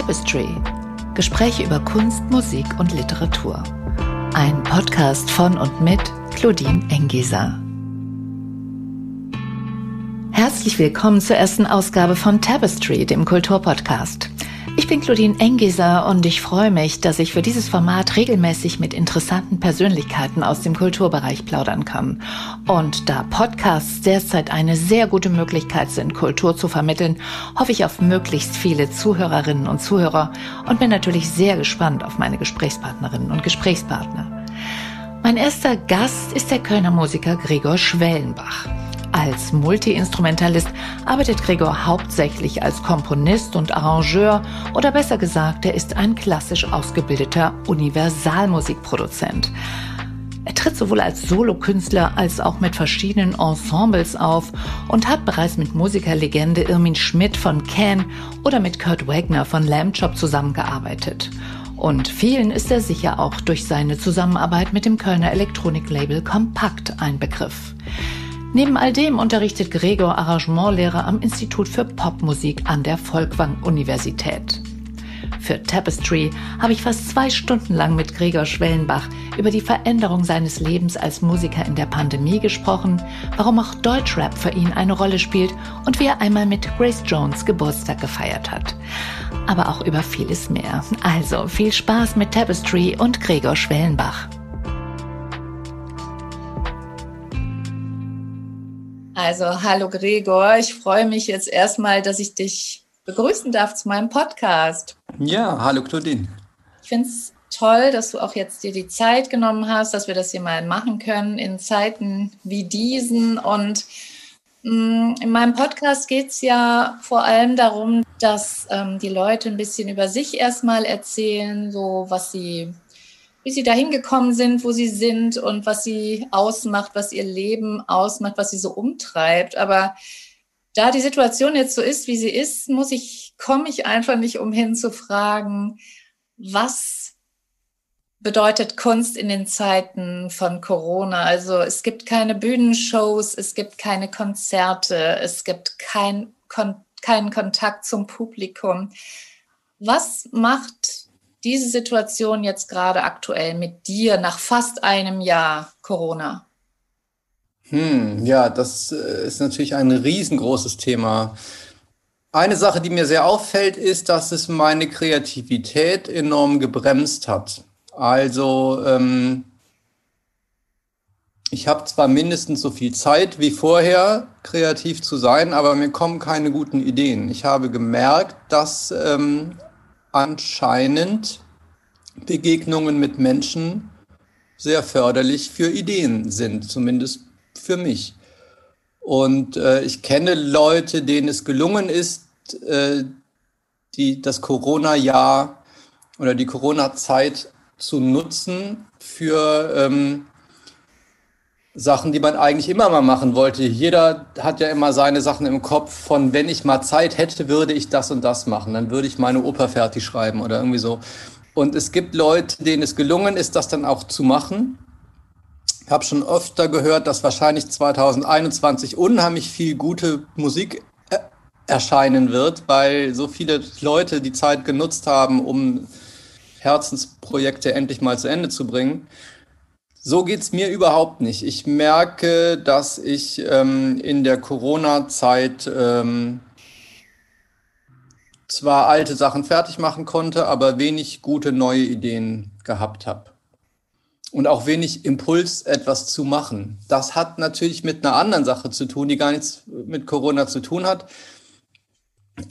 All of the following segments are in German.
Tapestry. Gespräche über Kunst, Musik und Literatur. Ein Podcast von und mit Claudine Engeser. Herzlich willkommen zur ersten Ausgabe von Tapestry, dem Kulturpodcast. Ich bin Claudine Engeser und ich freue mich, dass ich für dieses Format regelmäßig mit interessanten Persönlichkeiten aus dem Kulturbereich plaudern kann. Und da Podcasts derzeit eine sehr gute Möglichkeit sind, Kultur zu vermitteln, hoffe ich auf möglichst viele Zuhörerinnen und Zuhörer und bin natürlich sehr gespannt auf meine Gesprächspartnerinnen und Gesprächspartner. Mein erster Gast ist der Kölner Musiker Gregor Schwellenbach. Als Multiinstrumentalist arbeitet Gregor hauptsächlich als Komponist und Arrangeur oder besser gesagt, er ist ein klassisch ausgebildeter Universalmusikproduzent. Er tritt sowohl als Solokünstler als auch mit verschiedenen Ensembles auf und hat bereits mit Musikerlegende Irmin Schmidt von Can oder mit Kurt Wagner von Lamb Chop zusammengearbeitet. Und vielen ist er sicher auch durch seine Zusammenarbeit mit dem Kölner Elektroniklabel Kompakt ein Begriff. Neben all dem unterrichtet Gregor Arrangementlehrer am Institut für Popmusik an der Folkwang-Universität. Für Tapestry habe ich fast zwei Stunden lang mit Gregor Schwellenbach über die Veränderung seines Lebens als Musiker in der Pandemie gesprochen, warum auch Deutschrap für ihn eine Rolle spielt und wie er einmal mit Grace Jones Geburtstag gefeiert hat. Aber auch über vieles mehr. Also viel Spaß mit Tapestry und Gregor Schwellenbach. Also, hallo Gregor, ich freue mich jetzt erstmal, dass ich dich begrüßen darf zu meinem Podcast. Ja, hallo Claudine. Ich finde es toll, dass du auch jetzt dir die Zeit genommen hast, dass wir das hier mal machen können in Zeiten wie diesen. Und mh, mm, in meinem Podcast geht es ja vor allem darum, dass ähm, die Leute ein bisschen über sich erstmal erzählen, so was sie wie sie dahin gekommen sind, wo sie sind und was sie ausmacht, was ihr Leben ausmacht, was sie so umtreibt. Aber da die Situation jetzt so ist, wie sie ist, muss ich, komme ich einfach nicht umhin zu fragen, was bedeutet Kunst in den Zeiten von Corona? Also es gibt keine Bühnenshows, es gibt keine Konzerte, es gibt kein, kon keinen Kontakt zum Publikum. Was macht diese Situation jetzt gerade aktuell mit dir nach fast einem Jahr Corona? Hm, ja, das äh, ist natürlich ein riesengroßes Thema. Eine Sache, die mir sehr auffällt, ist, dass es meine Kreativität enorm gebremst hat. Also ähm, ich habe zwar mindestens so viel Zeit wie vorher, kreativ zu sein, aber mir kommen keine guten Ideen. Ich habe gemerkt, dass ähm, anscheinend Begegnungen mit Menschen sehr förderlich für Ideen sind, zumindest für mich. Und äh, ich kenne Leute, denen es gelungen ist, äh, die, das Corona-Jahr oder die Corona-Zeit zu nutzen für ähm, Sachen, die man eigentlich immer mal machen wollte. Jeder hat ja immer seine Sachen im Kopf von, wenn ich mal Zeit hätte, würde ich das und das machen. Dann würde ich meine Oper fertig schreiben oder irgendwie so. Und es gibt Leute, denen es gelungen ist, das dann auch zu machen. Ich habe schon öfter gehört, dass wahrscheinlich 2021 unheimlich viel gute Musik äh, erscheinen wird, weil so viele Leute die Zeit genutzt haben, um Herzensprojekte endlich mal zu Ende zu bringen. So geht's mir überhaupt nicht. Ich merke, dass ich ähm, in der Corona-Zeit ähm, zwar alte Sachen fertig machen konnte, aber wenig gute neue Ideen gehabt habe. Und auch wenig Impuls, etwas zu machen. Das hat natürlich mit einer anderen Sache zu tun, die gar nichts mit Corona zu tun hat.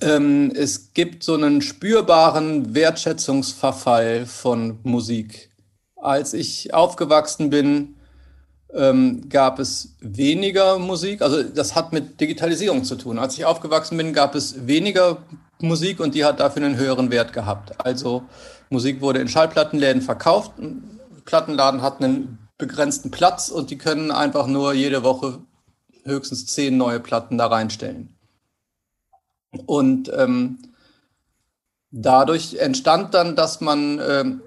Ähm, es gibt so einen spürbaren Wertschätzungsverfall von Musik als ich aufgewachsen bin, ähm, gab es weniger Musik. Also das hat mit Digitalisierung zu tun. Als ich aufgewachsen bin, gab es weniger Musik und die hat dafür einen höheren Wert gehabt. Also Musik wurde in Schallplattenläden verkauft. Plattenladen hat einen begrenzten Platz und die können einfach nur jede Woche höchstens zehn neue Platten da reinstellen. Und ähm, dadurch entstand dann, dass man ähm,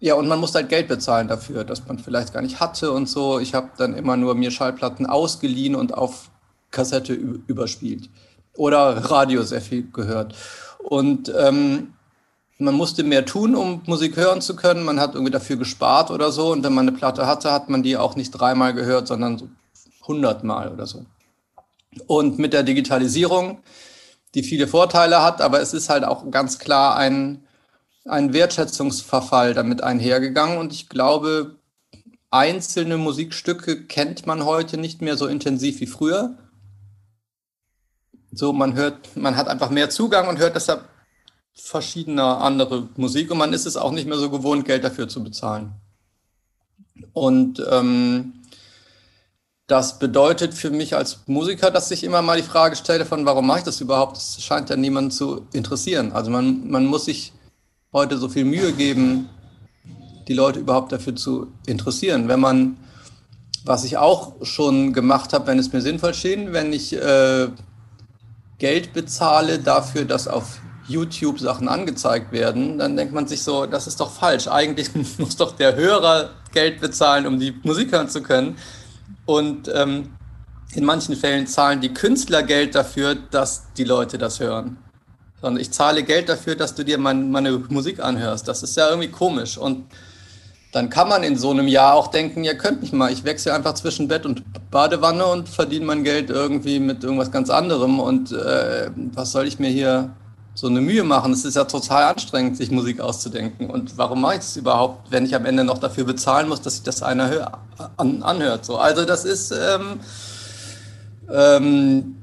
ja, und man muss halt Geld bezahlen dafür, dass man vielleicht gar nicht hatte und so. Ich habe dann immer nur mir Schallplatten ausgeliehen und auf Kassette überspielt. Oder Radio sehr viel gehört. Und ähm, man musste mehr tun, um Musik hören zu können. Man hat irgendwie dafür gespart oder so. Und wenn man eine Platte hatte, hat man die auch nicht dreimal gehört, sondern so hundertmal oder so. Und mit der Digitalisierung, die viele Vorteile hat, aber es ist halt auch ganz klar ein, ein Wertschätzungsverfall damit einhergegangen. Und ich glaube, einzelne Musikstücke kennt man heute nicht mehr so intensiv wie früher. So, man hört, man hat einfach mehr Zugang und hört deshalb verschiedene andere Musik und man ist es auch nicht mehr so gewohnt, Geld dafür zu bezahlen. Und ähm, das bedeutet für mich als Musiker, dass ich immer mal die Frage stelle von, warum mache ich das überhaupt? Das scheint ja niemanden zu interessieren. Also man, man muss sich heute so viel Mühe geben, die Leute überhaupt dafür zu interessieren. Wenn man, was ich auch schon gemacht habe, wenn es mir sinnvoll schien, wenn ich äh, Geld bezahle dafür, dass auf YouTube Sachen angezeigt werden, dann denkt man sich so, das ist doch falsch. Eigentlich muss doch der Hörer Geld bezahlen, um die Musik hören zu können. Und ähm, in manchen Fällen zahlen die Künstler Geld dafür, dass die Leute das hören. Sondern ich zahle Geld dafür, dass du dir mein, meine Musik anhörst. Das ist ja irgendwie komisch. Und dann kann man in so einem Jahr auch denken, ihr könnt mich mal, ich wechsle einfach zwischen Bett und Badewanne und verdiene mein Geld irgendwie mit irgendwas ganz anderem. Und äh, was soll ich mir hier so eine Mühe machen? Es ist ja total anstrengend, sich Musik auszudenken. Und warum mache ich das überhaupt, wenn ich am Ende noch dafür bezahlen muss, dass sich das einer hör, an, anhört? So, also das ist ähm, ähm,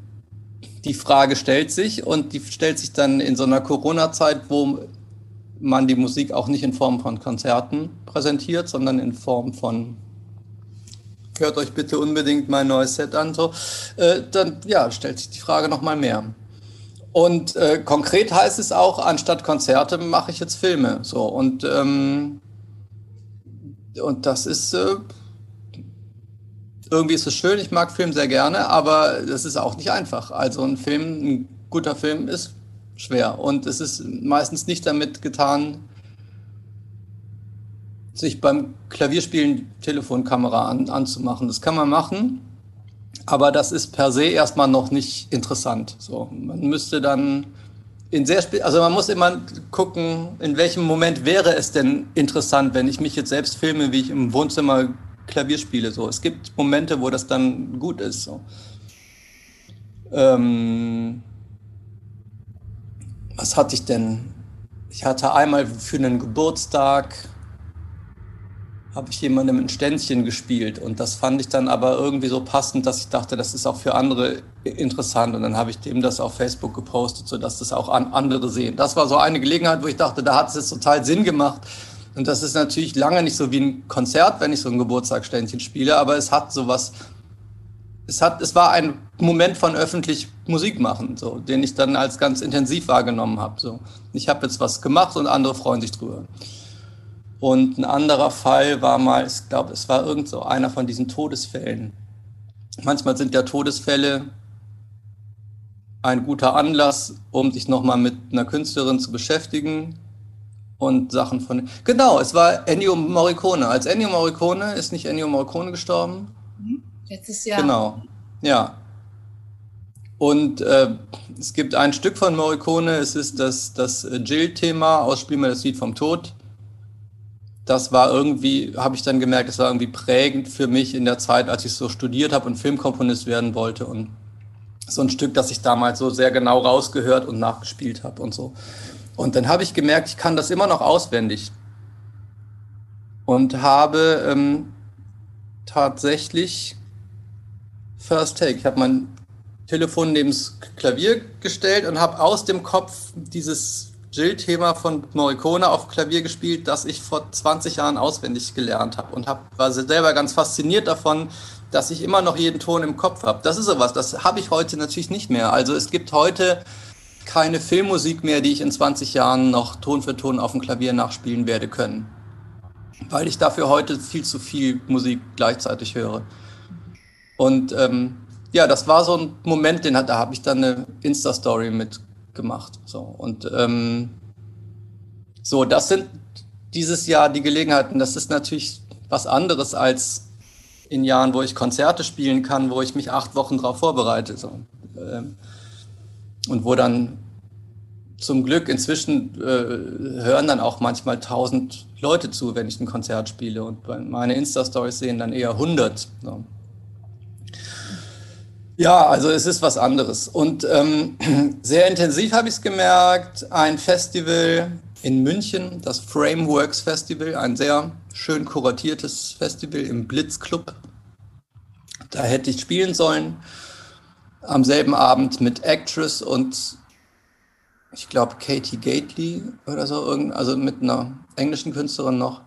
die Frage stellt sich und die stellt sich dann in so einer Corona-Zeit, wo man die Musik auch nicht in Form von Konzerten präsentiert, sondern in Form von hört euch bitte unbedingt mein neues Set an, so, äh, dann ja, stellt sich die Frage nochmal mehr. Und äh, konkret heißt es auch, anstatt Konzerte mache ich jetzt Filme. So, und, ähm, und das ist äh, irgendwie ist es schön, ich mag Film sehr gerne, aber das ist auch nicht einfach. Also ein Film, ein guter Film ist schwer. Und es ist meistens nicht damit getan, sich beim Klavierspielen Telefonkamera an, anzumachen. Das kann man machen, aber das ist per se erstmal noch nicht interessant. So, man müsste dann in sehr also man muss immer gucken, in welchem Moment wäre es denn interessant, wenn ich mich jetzt selbst filme, wie ich im Wohnzimmer Klavier spiele. So, es gibt Momente, wo das dann gut ist. So. Ähm, was hatte ich denn? Ich hatte einmal für einen Geburtstag habe ich jemandem ein Ständchen gespielt und das fand ich dann aber irgendwie so passend, dass ich dachte, das ist auch für andere interessant und dann habe ich dem das auf Facebook gepostet, sodass das auch an andere sehen. Das war so eine Gelegenheit, wo ich dachte, da hat es total Sinn gemacht und das ist natürlich lange nicht so wie ein Konzert, wenn ich so ein Geburtstagsständchen spiele, aber es hat sowas es, hat, es war ein Moment von öffentlich Musik machen, so, den ich dann als ganz intensiv wahrgenommen habe. So. Ich habe jetzt was gemacht und andere freuen sich drüber. Und ein anderer Fall war mal, ich glaube, es war irgend so einer von diesen Todesfällen. Manchmal sind ja Todesfälle ein guter Anlass, um sich nochmal mit einer Künstlerin zu beschäftigen und Sachen von. Genau, es war Ennio Morricone. Als Ennio Morricone ist nicht Ennio Morricone gestorben, Letztes Jahr. Genau, ja. Und äh, es gibt ein Stück von Morricone, es ist das, das Jill-Thema aus Spiel mir das Lied vom Tod. Das war irgendwie, habe ich dann gemerkt, das war irgendwie prägend für mich in der Zeit, als ich so studiert habe und Filmkomponist werden wollte. Und so ein Stück, das ich damals so sehr genau rausgehört und nachgespielt habe und so. Und dann habe ich gemerkt, ich kann das immer noch auswendig. Und habe ähm, tatsächlich First Take. Ich habe mein Telefon neben das Klavier gestellt und habe aus dem Kopf dieses Jill-Thema von Morricone auf Klavier gespielt, das ich vor 20 Jahren auswendig gelernt habe und hab, war selber ganz fasziniert davon, dass ich immer noch jeden Ton im Kopf habe. Das ist sowas, das habe ich heute natürlich nicht mehr. Also es gibt heute keine Filmmusik mehr, die ich in 20 Jahren noch Ton für Ton auf dem Klavier nachspielen werde können, weil ich dafür heute viel zu viel Musik gleichzeitig höre. Und ähm, ja, das war so ein Moment, den hat, da habe ich dann eine Insta-Story mitgemacht. So. Und ähm, so, das sind dieses Jahr die Gelegenheiten. Das ist natürlich was anderes als in Jahren, wo ich Konzerte spielen kann, wo ich mich acht Wochen darauf vorbereite. So. Ähm, und wo dann zum Glück inzwischen äh, hören dann auch manchmal 1000 Leute zu, wenn ich ein Konzert spiele und meine Insta-Stories sehen dann eher 100. So. Ja, also es ist was anderes. Und ähm, sehr intensiv habe ich es gemerkt. Ein Festival in München, das Frameworks Festival, ein sehr schön kuratiertes Festival im Blitzclub. Da hätte ich spielen sollen. Am selben Abend mit Actress und ich glaube Katie Gately oder so, also mit einer englischen Künstlerin noch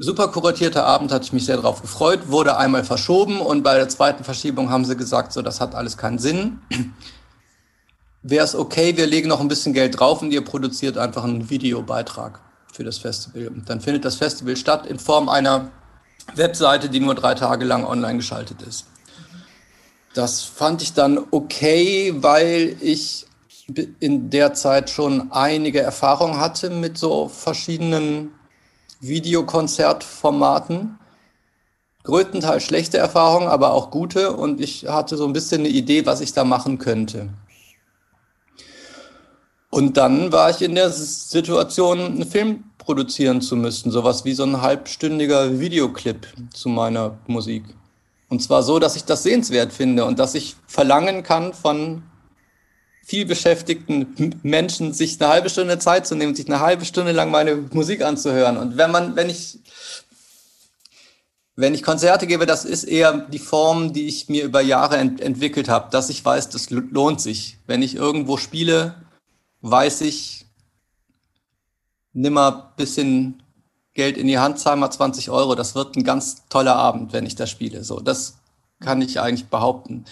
super kuratierter Abend, hatte ich mich sehr darauf gefreut, wurde einmal verschoben und bei der zweiten Verschiebung haben sie gesagt, so, das hat alles keinen Sinn. Wäre es okay, wir legen noch ein bisschen Geld drauf und ihr produziert einfach einen Videobeitrag für das Festival. Und dann findet das Festival statt in Form einer Webseite, die nur drei Tage lang online geschaltet ist. Das fand ich dann okay, weil ich in der Zeit schon einige Erfahrungen hatte mit so verschiedenen Videokonzertformaten. Größtenteils schlechte Erfahrungen, aber auch gute. Und ich hatte so ein bisschen eine Idee, was ich da machen könnte. Und dann war ich in der Situation, einen Film produzieren zu müssen. Sowas wie so ein halbstündiger Videoclip zu meiner Musik. Und zwar so, dass ich das sehenswert finde und dass ich verlangen kann von viel beschäftigten Menschen, sich eine halbe Stunde Zeit zu nehmen, sich eine halbe Stunde lang meine Musik anzuhören. Und wenn man, wenn ich, wenn ich Konzerte gebe, das ist eher die Form, die ich mir über Jahre ent entwickelt habe, dass ich weiß, das lohnt sich. Wenn ich irgendwo spiele, weiß ich, nimm mal ein bisschen Geld in die Hand, zahl mal 20 Euro. Das wird ein ganz toller Abend, wenn ich da spiele. So, das kann ich eigentlich behaupten.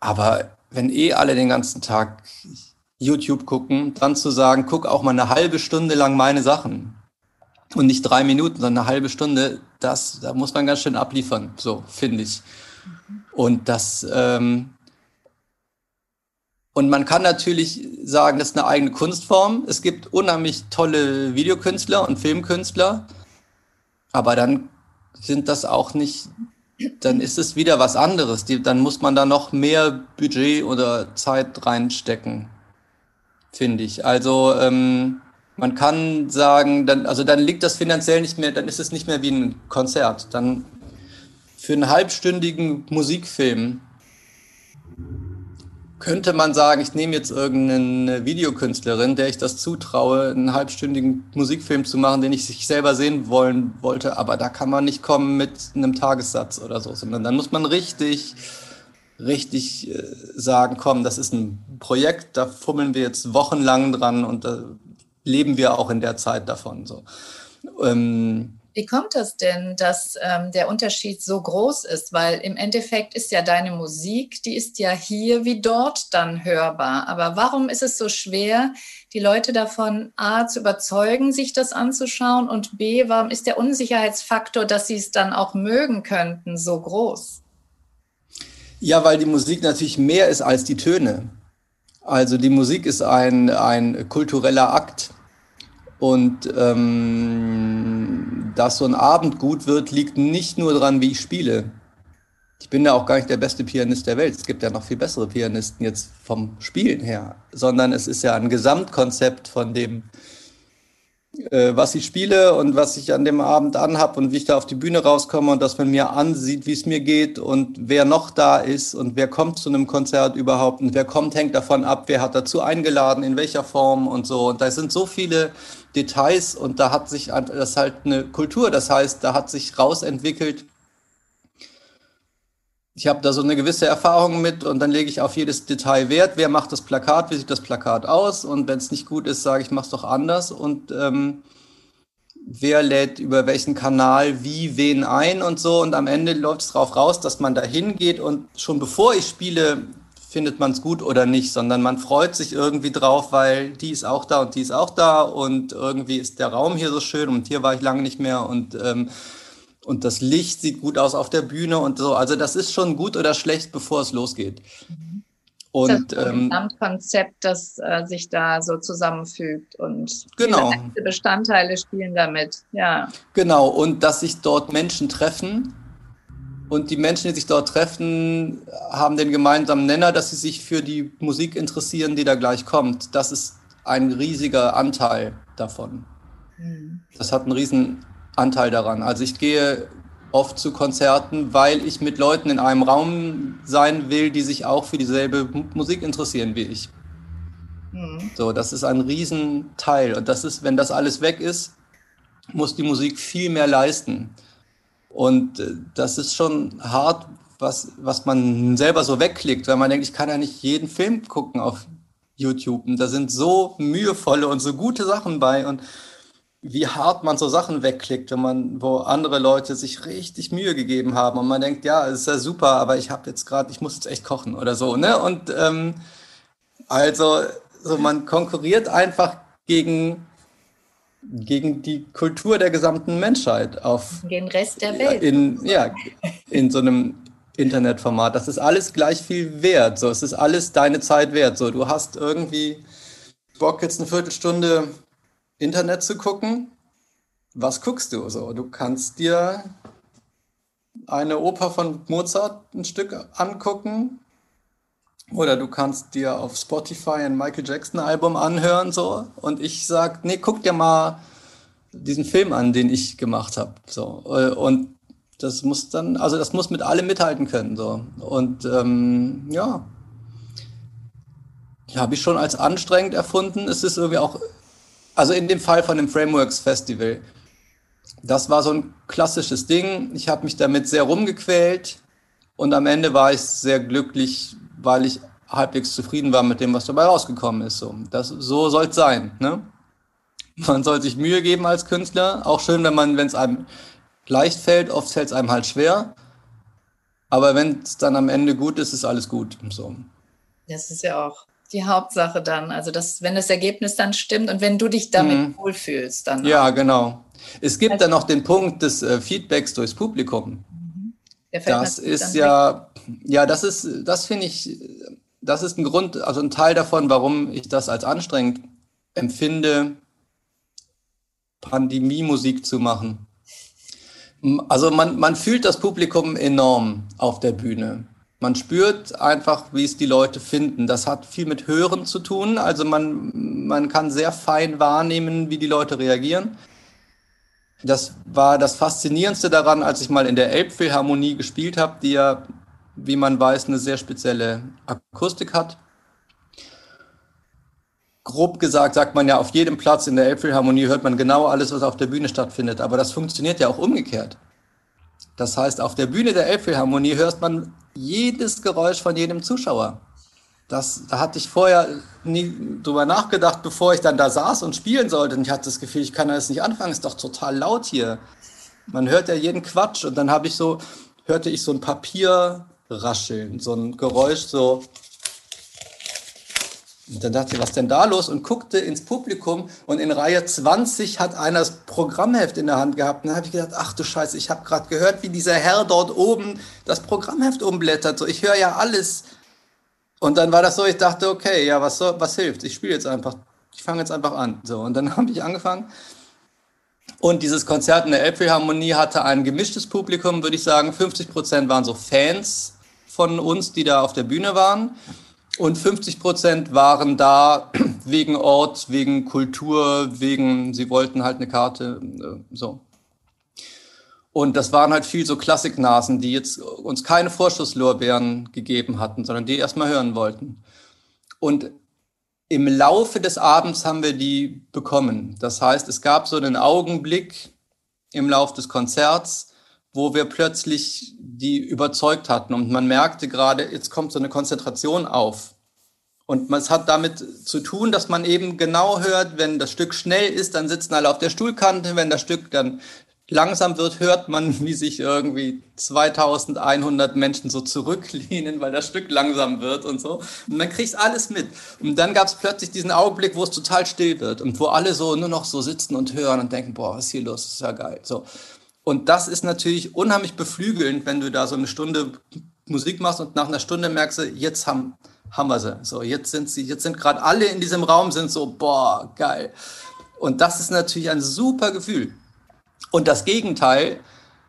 Aber wenn eh alle den ganzen Tag YouTube gucken, dann zu sagen, guck auch mal eine halbe Stunde lang meine Sachen und nicht drei Minuten, sondern eine halbe Stunde, das, da muss man ganz schön abliefern, so finde ich. Und das, ähm, und man kann natürlich sagen, das ist eine eigene Kunstform. Es gibt unheimlich tolle Videokünstler und Filmkünstler, aber dann sind das auch nicht dann ist es wieder was anderes. Die, dann muss man da noch mehr Budget oder Zeit reinstecken, finde ich. Also ähm, man kann sagen, dann, also dann liegt das finanziell nicht mehr, dann ist es nicht mehr wie ein Konzert. Dann für einen halbstündigen Musikfilm könnte man sagen, ich nehme jetzt irgendeine Videokünstlerin, der ich das zutraue, einen halbstündigen Musikfilm zu machen, den ich sich selber sehen wollen wollte, aber da kann man nicht kommen mit einem Tagessatz oder so, sondern dann muss man richtig, richtig äh, sagen, komm, das ist ein Projekt, da fummeln wir jetzt wochenlang dran und da leben wir auch in der Zeit davon. So. Ähm, wie kommt das denn, dass ähm, der Unterschied so groß ist? Weil im Endeffekt ist ja deine Musik, die ist ja hier wie dort dann hörbar. Aber warum ist es so schwer, die Leute davon A zu überzeugen, sich das anzuschauen und B, warum ist der Unsicherheitsfaktor, dass sie es dann auch mögen könnten, so groß? Ja, weil die Musik natürlich mehr ist als die Töne. Also die Musik ist ein, ein kultureller Akt. Und ähm, dass so ein Abend gut wird, liegt nicht nur daran, wie ich spiele. Ich bin ja auch gar nicht der beste Pianist der Welt. Es gibt ja noch viel bessere Pianisten jetzt vom Spielen her, sondern es ist ja ein Gesamtkonzept von dem, was ich spiele und was ich an dem Abend anhab und wie ich da auf die Bühne rauskomme und dass man mir ansieht, wie es mir geht und wer noch da ist und wer kommt zu einem Konzert überhaupt und wer kommt, hängt davon ab, wer hat dazu eingeladen, in welcher Form und so. Und da sind so viele Details und da hat sich das halt eine Kultur, das heißt, da hat sich rausentwickelt, ich habe da so eine gewisse Erfahrung mit und dann lege ich auf jedes Detail Wert. Wer macht das Plakat? Wie sieht das Plakat aus? Und wenn es nicht gut ist, sage ich, mach's doch anders. Und ähm, wer lädt über welchen Kanal wie wen ein und so. Und am Ende läuft es darauf raus, dass man da hingeht und schon bevor ich spiele, findet man es gut oder nicht, sondern man freut sich irgendwie drauf, weil die ist auch da und die ist auch da und irgendwie ist der Raum hier so schön und hier war ich lange nicht mehr und ähm, und das Licht sieht gut aus auf der Bühne und so. Also das ist schon gut oder schlecht, bevor es losgeht. Mhm. Und das ist ein ähm, Gesamtkonzept, das äh, sich da so zusammenfügt und genau. Bestandteile spielen damit. Ja. Genau. Und dass sich dort Menschen treffen, Und die Menschen, die sich dort treffen, haben den gemeinsamen Nenner, dass sie sich für die Musik interessieren, die da gleich kommt. Das ist ein riesiger Anteil davon. Mhm. Das hat einen riesen Anteil daran. Also ich gehe oft zu Konzerten, weil ich mit Leuten in einem Raum sein will, die sich auch für dieselbe Musik interessieren wie ich. Mhm. So, das ist ein Riesenteil. Und das ist, wenn das alles weg ist, muss die Musik viel mehr leisten. Und äh, das ist schon hart, was, was man selber so wegklickt, weil man denkt, ich kann ja nicht jeden Film gucken auf YouTube. Und da sind so mühevolle und so gute Sachen bei. Und wie hart man so Sachen wegklickt, wenn man, wo andere Leute sich richtig Mühe gegeben haben und man denkt, ja, es ist ja super, aber ich habe jetzt gerade, ich muss jetzt echt kochen oder so, ne? Und ähm, also so man konkurriert einfach gegen gegen die Kultur der gesamten Menschheit auf den Rest der Welt. In, ja, in so einem Internetformat. Das ist alles gleich viel wert. So, es ist alles deine Zeit wert. So, du hast irgendwie Bock, jetzt eine Viertelstunde Internet zu gucken. Was guckst du? So, du kannst dir eine Oper von Mozart ein Stück angucken. Oder du kannst dir auf Spotify ein Michael Jackson Album anhören, so. Und ich sag, nee, guck dir mal diesen Film an, den ich gemacht habe, so. Und das muss dann, also das muss mit allem mithalten können, so. Und ähm, ja, ja, habe ich schon als anstrengend erfunden. Es ist irgendwie auch, also in dem Fall von dem Frameworks Festival, das war so ein klassisches Ding. Ich habe mich damit sehr rumgequält und am Ende war ich sehr glücklich, weil ich halbwegs zufrieden war mit dem, was dabei rausgekommen ist. So, so soll es sein. Ne? Man soll sich Mühe geben als Künstler. Auch schön, wenn man, wenn es einem leicht fällt, oft fällt es einem halt schwer. Aber wenn es dann am Ende gut ist, ist alles gut. So. Das ist ja auch die Hauptsache dann. Also, dass, wenn das Ergebnis dann stimmt und wenn du dich damit mhm. wohlfühlst, dann. Ja, auch. genau. Es gibt also, dann noch den Punkt des äh, Feedbacks durchs Publikum. Mhm. Das ist ja, weg. ja, das ist, das finde ich, das ist ein Grund, also ein Teil davon, warum ich das als anstrengend empfinde, Pandemie-Musik zu machen. Also man, man fühlt das Publikum enorm auf der Bühne. Man spürt einfach, wie es die Leute finden. Das hat viel mit Hören zu tun. Also man, man kann sehr fein wahrnehmen, wie die Leute reagieren. Das war das Faszinierendste daran, als ich mal in der Elbphilharmonie gespielt habe, die ja, wie man weiß, eine sehr spezielle Akustik hat grob gesagt sagt man ja, auf jedem Platz in der Elbphilharmonie hört man genau alles, was auf der Bühne stattfindet. Aber das funktioniert ja auch umgekehrt. Das heißt, auf der Bühne der Elbphilharmonie hört man jedes Geräusch von jedem Zuschauer. Das, da hatte ich vorher nie drüber nachgedacht, bevor ich dann da saß und spielen sollte. Und ich hatte das Gefühl, ich kann das nicht anfangen, ist doch total laut hier. Man hört ja jeden Quatsch. Und dann habe ich so, hörte ich so ein Papier rascheln, so ein Geräusch, so und dann dachte ich, was denn da los? Und guckte ins Publikum und in Reihe 20 hat einer das Programmheft in der Hand gehabt. Und dann habe ich gedacht, ach du Scheiße, ich habe gerade gehört, wie dieser Herr dort oben das Programmheft umblättert. So, ich höre ja alles. Und dann war das so, ich dachte, okay, ja, was, soll, was hilft? Ich spiele jetzt einfach, ich fange jetzt einfach an. So, und dann habe ich angefangen. Und dieses Konzert in der Elbphilharmonie hatte ein gemischtes Publikum, würde ich sagen. 50 Prozent waren so Fans von uns, die da auf der Bühne waren. Und 50 Prozent waren da wegen Ort, wegen Kultur, wegen, sie wollten halt eine Karte, äh, so. Und das waren halt viel so Klassiknasen, die jetzt uns keine Vorschusslorbeeren gegeben hatten, sondern die erstmal hören wollten. Und im Laufe des Abends haben wir die bekommen. Das heißt, es gab so einen Augenblick im Lauf des Konzerts, wo wir plötzlich die überzeugt hatten. Und man merkte gerade, jetzt kommt so eine Konzentration auf. Und es hat damit zu tun, dass man eben genau hört, wenn das Stück schnell ist, dann sitzen alle auf der Stuhlkante. Wenn das Stück dann langsam wird, hört man, wie sich irgendwie 2100 Menschen so zurücklehnen, weil das Stück langsam wird und so. Und man kriegt alles mit. Und dann gab es plötzlich diesen Augenblick, wo es total still wird und wo alle so nur noch so sitzen und hören und denken, boah, was ist hier los? Das ist ja geil. So. Und das ist natürlich unheimlich beflügelnd, wenn du da so eine Stunde Musik machst und nach einer Stunde merkst du, jetzt haben, haben wir sie. So, jetzt sind sie, jetzt sind gerade alle in diesem Raum sind so, boah, geil. Und das ist natürlich ein super Gefühl. Und das Gegenteil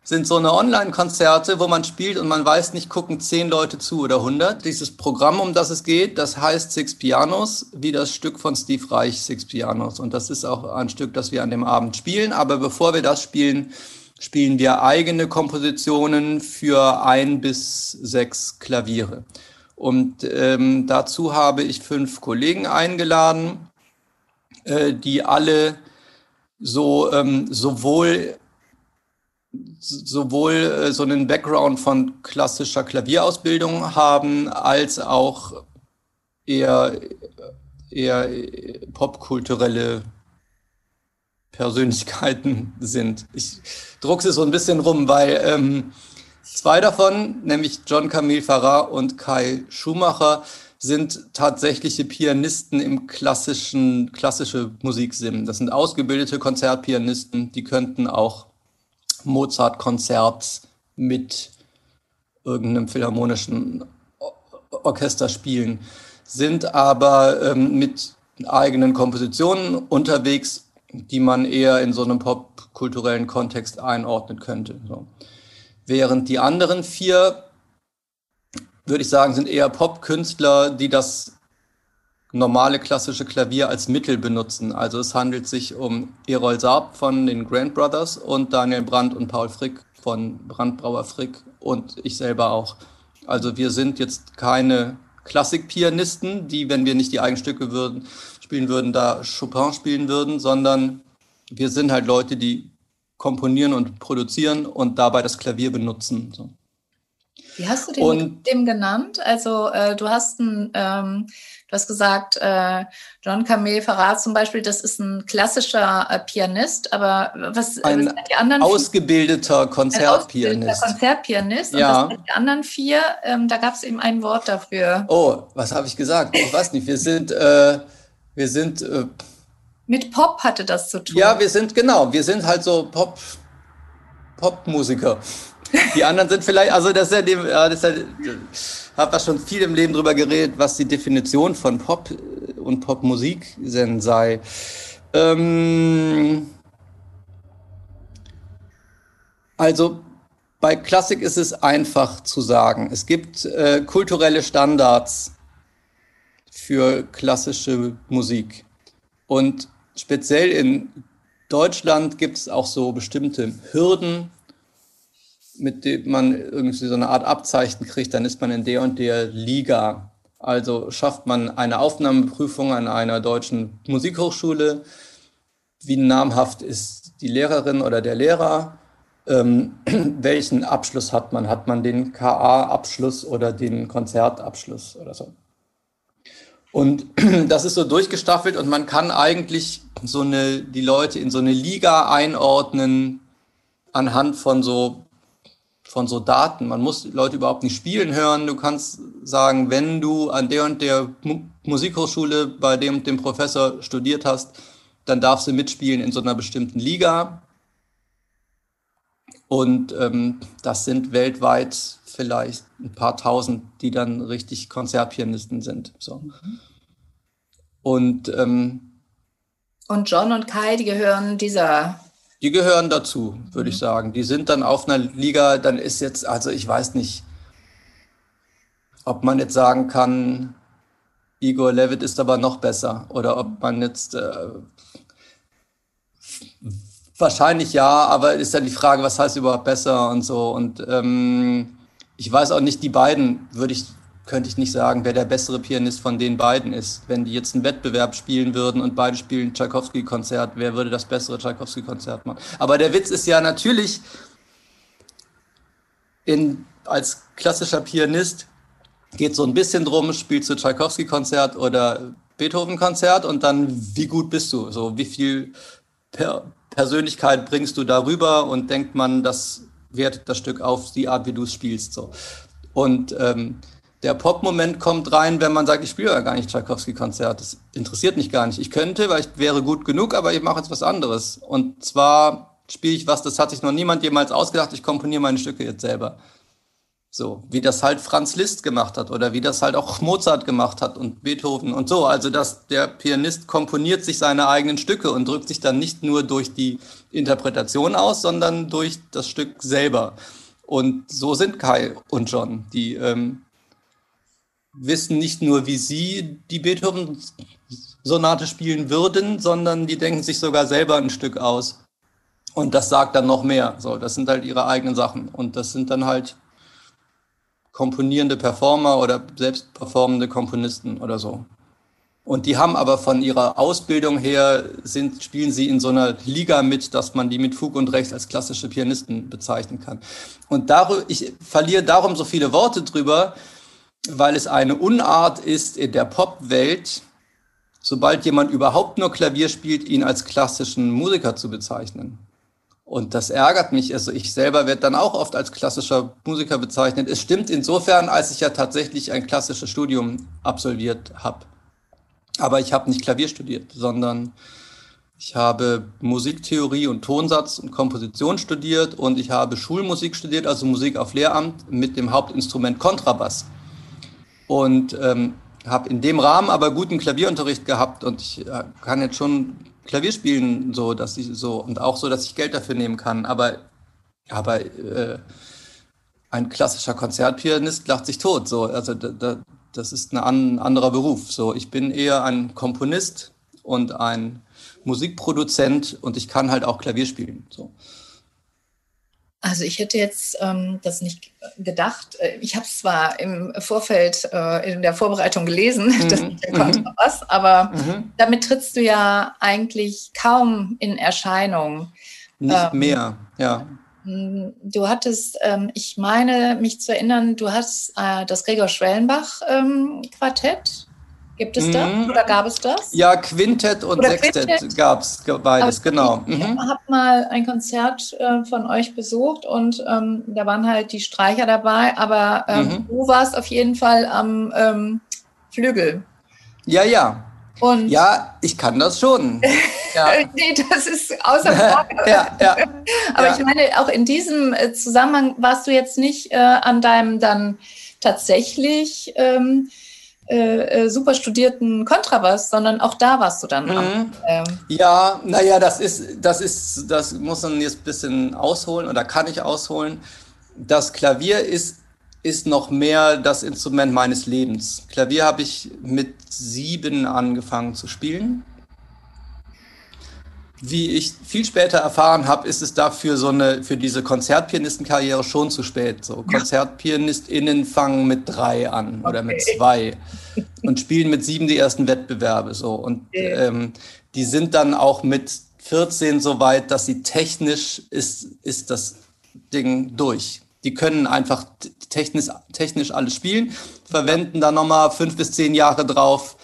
sind so eine Online-Konzerte, wo man spielt und man weiß nicht, gucken zehn Leute zu oder 100. Dieses Programm, um das es geht, das heißt Six Pianos, wie das Stück von Steve Reich, Six Pianos. Und das ist auch ein Stück, das wir an dem Abend spielen. Aber bevor wir das spielen, spielen wir eigene Kompositionen für ein bis sechs Klaviere. Und ähm, dazu habe ich fünf Kollegen eingeladen, äh, die alle so ähm, sowohl sowohl äh, so einen Background von klassischer Klavierausbildung haben, als auch eher, eher popkulturelle Persönlichkeiten sind. Ich druckse so ein bisschen rum, weil ähm, zwei davon, nämlich John Camille Farah und Kai Schumacher, sind tatsächliche Pianisten im klassischen, klassische Musiksinn. Das sind ausgebildete Konzertpianisten, die könnten auch Mozart-Konzert mit irgendeinem philharmonischen Orchester spielen, sind aber ähm, mit eigenen Kompositionen unterwegs, die man eher in so einem popkulturellen Kontext einordnen könnte. So. Während die anderen vier, würde ich sagen, sind eher Popkünstler, die das normale klassische Klavier als Mittel benutzen. Also es handelt sich um Erol Saab von den Grand Brothers und Daniel Brandt und Paul Frick von Brandbrauer Frick und ich selber auch. Also wir sind jetzt keine Klassikpianisten, die, wenn wir nicht die Eigenstücke würden, spielen würden, da Chopin spielen würden, sondern wir sind halt Leute, die komponieren und produzieren und dabei das Klavier benutzen. So. Wie hast du den und, dem genannt? Also äh, du hast ein ähm, Du hast gesagt, äh, John Camille Farrar zum Beispiel, das ist ein klassischer äh, Pianist, aber was, ein was die anderen ausgebildeter Konzertpianist. Ein ausgebildeter Konzertpianist. Ja. Und die anderen vier, ähm, da gab es eben ein Wort dafür. Oh, was habe ich gesagt? Ich weiß nicht. Wir sind, äh, wir sind. Äh, Mit Pop hatte das zu tun. Ja, wir sind genau. Wir sind halt so Pop, Popmusiker. Die anderen sind vielleicht, also das ist ja dem, ja, das ist ja, habe da schon viel im Leben drüber geredet, was die Definition von Pop und Popmusik denn sei. Ähm, also bei Klassik ist es einfach zu sagen. Es gibt äh, kulturelle Standards für klassische Musik. Und speziell in Deutschland gibt es auch so bestimmte Hürden, mit dem man irgendwie so eine Art Abzeichen kriegt, dann ist man in der und der Liga. Also schafft man eine Aufnahmeprüfung an einer deutschen Musikhochschule. Wie namhaft ist die Lehrerin oder der Lehrer? Ähm, welchen Abschluss hat man? Hat man den KA-Abschluss oder den Konzertabschluss oder so? Und das ist so durchgestaffelt und man kann eigentlich so eine, die Leute in so eine Liga einordnen anhand von so von so Daten. Man muss Leute überhaupt nicht spielen hören. Du kannst sagen, wenn du an der und der Musikhochschule bei dem dem Professor studiert hast, dann darfst du mitspielen in so einer bestimmten Liga. Und ähm, das sind weltweit vielleicht ein paar tausend, die dann richtig Konzertpianisten sind. So. Mhm. Und, ähm, und John und Kai, die gehören dieser die gehören dazu, würde ich mhm. sagen. Die sind dann auf einer Liga, dann ist jetzt, also ich weiß nicht, ob man jetzt sagen kann, Igor Levitt ist aber noch besser oder ob man jetzt äh, wahrscheinlich ja, aber ist dann die Frage, was heißt überhaupt besser und so. Und ähm, ich weiß auch nicht, die beiden würde ich könnte ich nicht sagen, wer der bessere Pianist von den beiden ist. Wenn die jetzt einen Wettbewerb spielen würden und beide spielen Tchaikovsky-Konzert, wer würde das bessere Tchaikovsky-Konzert machen? Aber der Witz ist ja natürlich, in, als klassischer Pianist geht so ein bisschen drum, spielst du Tchaikovsky-Konzert oder Beethoven-Konzert und dann, wie gut bist du? So, wie viel per Persönlichkeit bringst du darüber und denkt man, das wertet das Stück auf die Art, wie du es spielst. So. Und ähm, der Pop-Moment kommt rein, wenn man sagt, ich spiele ja gar nicht Tchaikovsky-Konzert. Das interessiert mich gar nicht. Ich könnte, weil ich wäre gut genug, aber ich mache jetzt was anderes. Und zwar spiele ich was, das hat sich noch niemand jemals ausgedacht. Ich komponiere meine Stücke jetzt selber. So, wie das halt Franz Liszt gemacht hat oder wie das halt auch Mozart gemacht hat und Beethoven und so. Also, dass der Pianist komponiert sich seine eigenen Stücke und drückt sich dann nicht nur durch die Interpretation aus, sondern durch das Stück selber. Und so sind Kai und John. Die ähm, wissen nicht nur, wie sie die Beethoven-Sonate spielen würden, sondern die denken sich sogar selber ein Stück aus. Und das sagt dann noch mehr. So, das sind halt ihre eigenen Sachen. Und das sind dann halt komponierende Performer oder selbst performende Komponisten oder so. Und die haben aber von ihrer Ausbildung her, sind, spielen sie in so einer Liga mit, dass man die mit Fug und Recht als klassische Pianisten bezeichnen kann. Und darüber, ich verliere darum so viele Worte drüber, weil es eine Unart ist in der Popwelt, sobald jemand überhaupt nur Klavier spielt, ihn als klassischen Musiker zu bezeichnen. Und das ärgert mich. Also ich selber werde dann auch oft als klassischer Musiker bezeichnet. Es stimmt insofern, als ich ja tatsächlich ein klassisches Studium absolviert habe. Aber ich habe nicht Klavier studiert, sondern ich habe Musiktheorie und Tonsatz und Komposition studiert und ich habe Schulmusik studiert, also Musik auf Lehramt mit dem Hauptinstrument Kontrabass. Und ähm, habe in dem Rahmen aber guten Klavierunterricht gehabt und ich äh, kann jetzt schon Klavier spielen, so dass ich so und auch so, dass ich Geld dafür nehmen kann. Aber, aber äh, ein klassischer Konzertpianist lacht sich tot. So, also da, da, das ist ein an, anderer Beruf. So, ich bin eher ein Komponist und ein Musikproduzent und ich kann halt auch Klavier spielen. So. Also ich hätte jetzt ähm, das nicht gedacht. Äh, ich habe es zwar im Vorfeld äh, in der Vorbereitung gelesen, mhm. das Kontrabass, mhm. aber mhm. damit trittst du ja eigentlich kaum in Erscheinung. Nicht ähm, mehr, ja. Du hattest, ähm, ich meine, mich zu erinnern, du hast äh, das Gregor Schwellenbach ähm, Quartett Gibt es das mhm. oder gab es das? Ja, Quintett und oder Sextett gab es beides, Aber genau. Ich mhm. habe mal ein Konzert äh, von euch besucht und ähm, da waren halt die Streicher dabei, aber ähm, mhm. du warst auf jeden Fall am ähm, Flügel. Ja, ja. Und ja, ich kann das schon. Ja. nee, das ist außer Frage. ja, ja, Aber ja. ich meine, auch in diesem äh, Zusammenhang warst du jetzt nicht äh, an deinem dann tatsächlich ähm, äh, äh, super studierten Kontrabass, sondern auch da warst du dann. Mhm. Am, ähm ja, naja, das ist, das ist, das muss man jetzt ein bisschen ausholen oder kann ich ausholen. Das Klavier ist, ist noch mehr das Instrument meines Lebens. Klavier habe ich mit sieben angefangen zu spielen. Wie ich viel später erfahren habe, ist es dafür so eine, für diese Konzertpianistenkarriere schon zu spät. So KonzertpianistInnen fangen mit drei an okay. oder mit zwei und spielen mit sieben die ersten Wettbewerbe. So. Und ähm, die sind dann auch mit 14 so weit, dass sie technisch ist, ist das Ding durch. Die können einfach technisch, technisch alles spielen, verwenden dann nochmal fünf bis zehn Jahre drauf,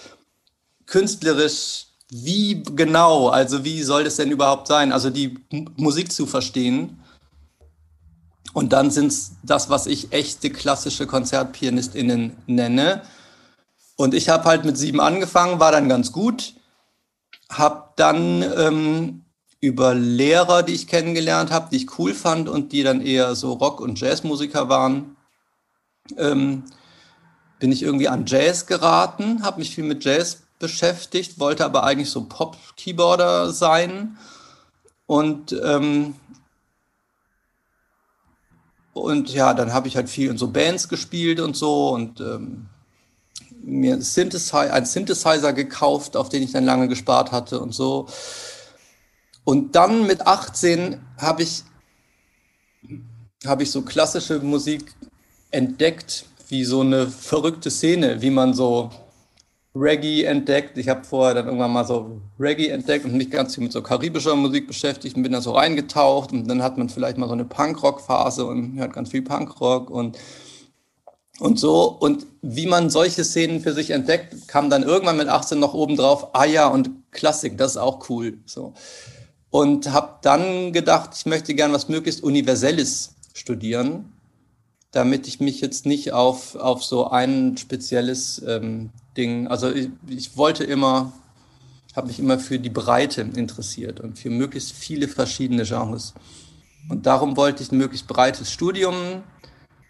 künstlerisch wie genau, also wie soll das denn überhaupt sein, also die Musik zu verstehen. Und dann sind es das, was ich echte klassische KonzertpianistInnen nenne. Und ich habe halt mit sieben angefangen, war dann ganz gut, habe dann ähm, über Lehrer, die ich kennengelernt habe, die ich cool fand und die dann eher so Rock- und Jazzmusiker waren, ähm, bin ich irgendwie an Jazz geraten, habe mich viel mit Jazz beschäftigt, wollte aber eigentlich so Pop-Keyboarder sein. Und, ähm, und ja, dann habe ich halt viel in so Bands gespielt und so und ähm, mir Synthesizer, einen Synthesizer gekauft, auf den ich dann lange gespart hatte und so. Und dann mit 18 habe ich, hab ich so klassische Musik entdeckt, wie so eine verrückte Szene, wie man so Reggae entdeckt. Ich habe vorher dann irgendwann mal so Reggae entdeckt und mich ganz viel mit so karibischer Musik beschäftigt und bin da so reingetaucht und dann hat man vielleicht mal so eine Punkrock-Phase und hört ganz viel Punkrock und, und so. Und wie man solche Szenen für sich entdeckt, kam dann irgendwann mit 18 noch oben drauf, ah ja, und Klassik, das ist auch cool. So. Und habe dann gedacht, ich möchte gern was möglichst Universelles studieren damit ich mich jetzt nicht auf, auf so ein spezielles ähm, Ding, also ich, ich wollte immer, habe mich immer für die Breite interessiert und für möglichst viele verschiedene Genres. Und darum wollte ich ein möglichst breites Studium,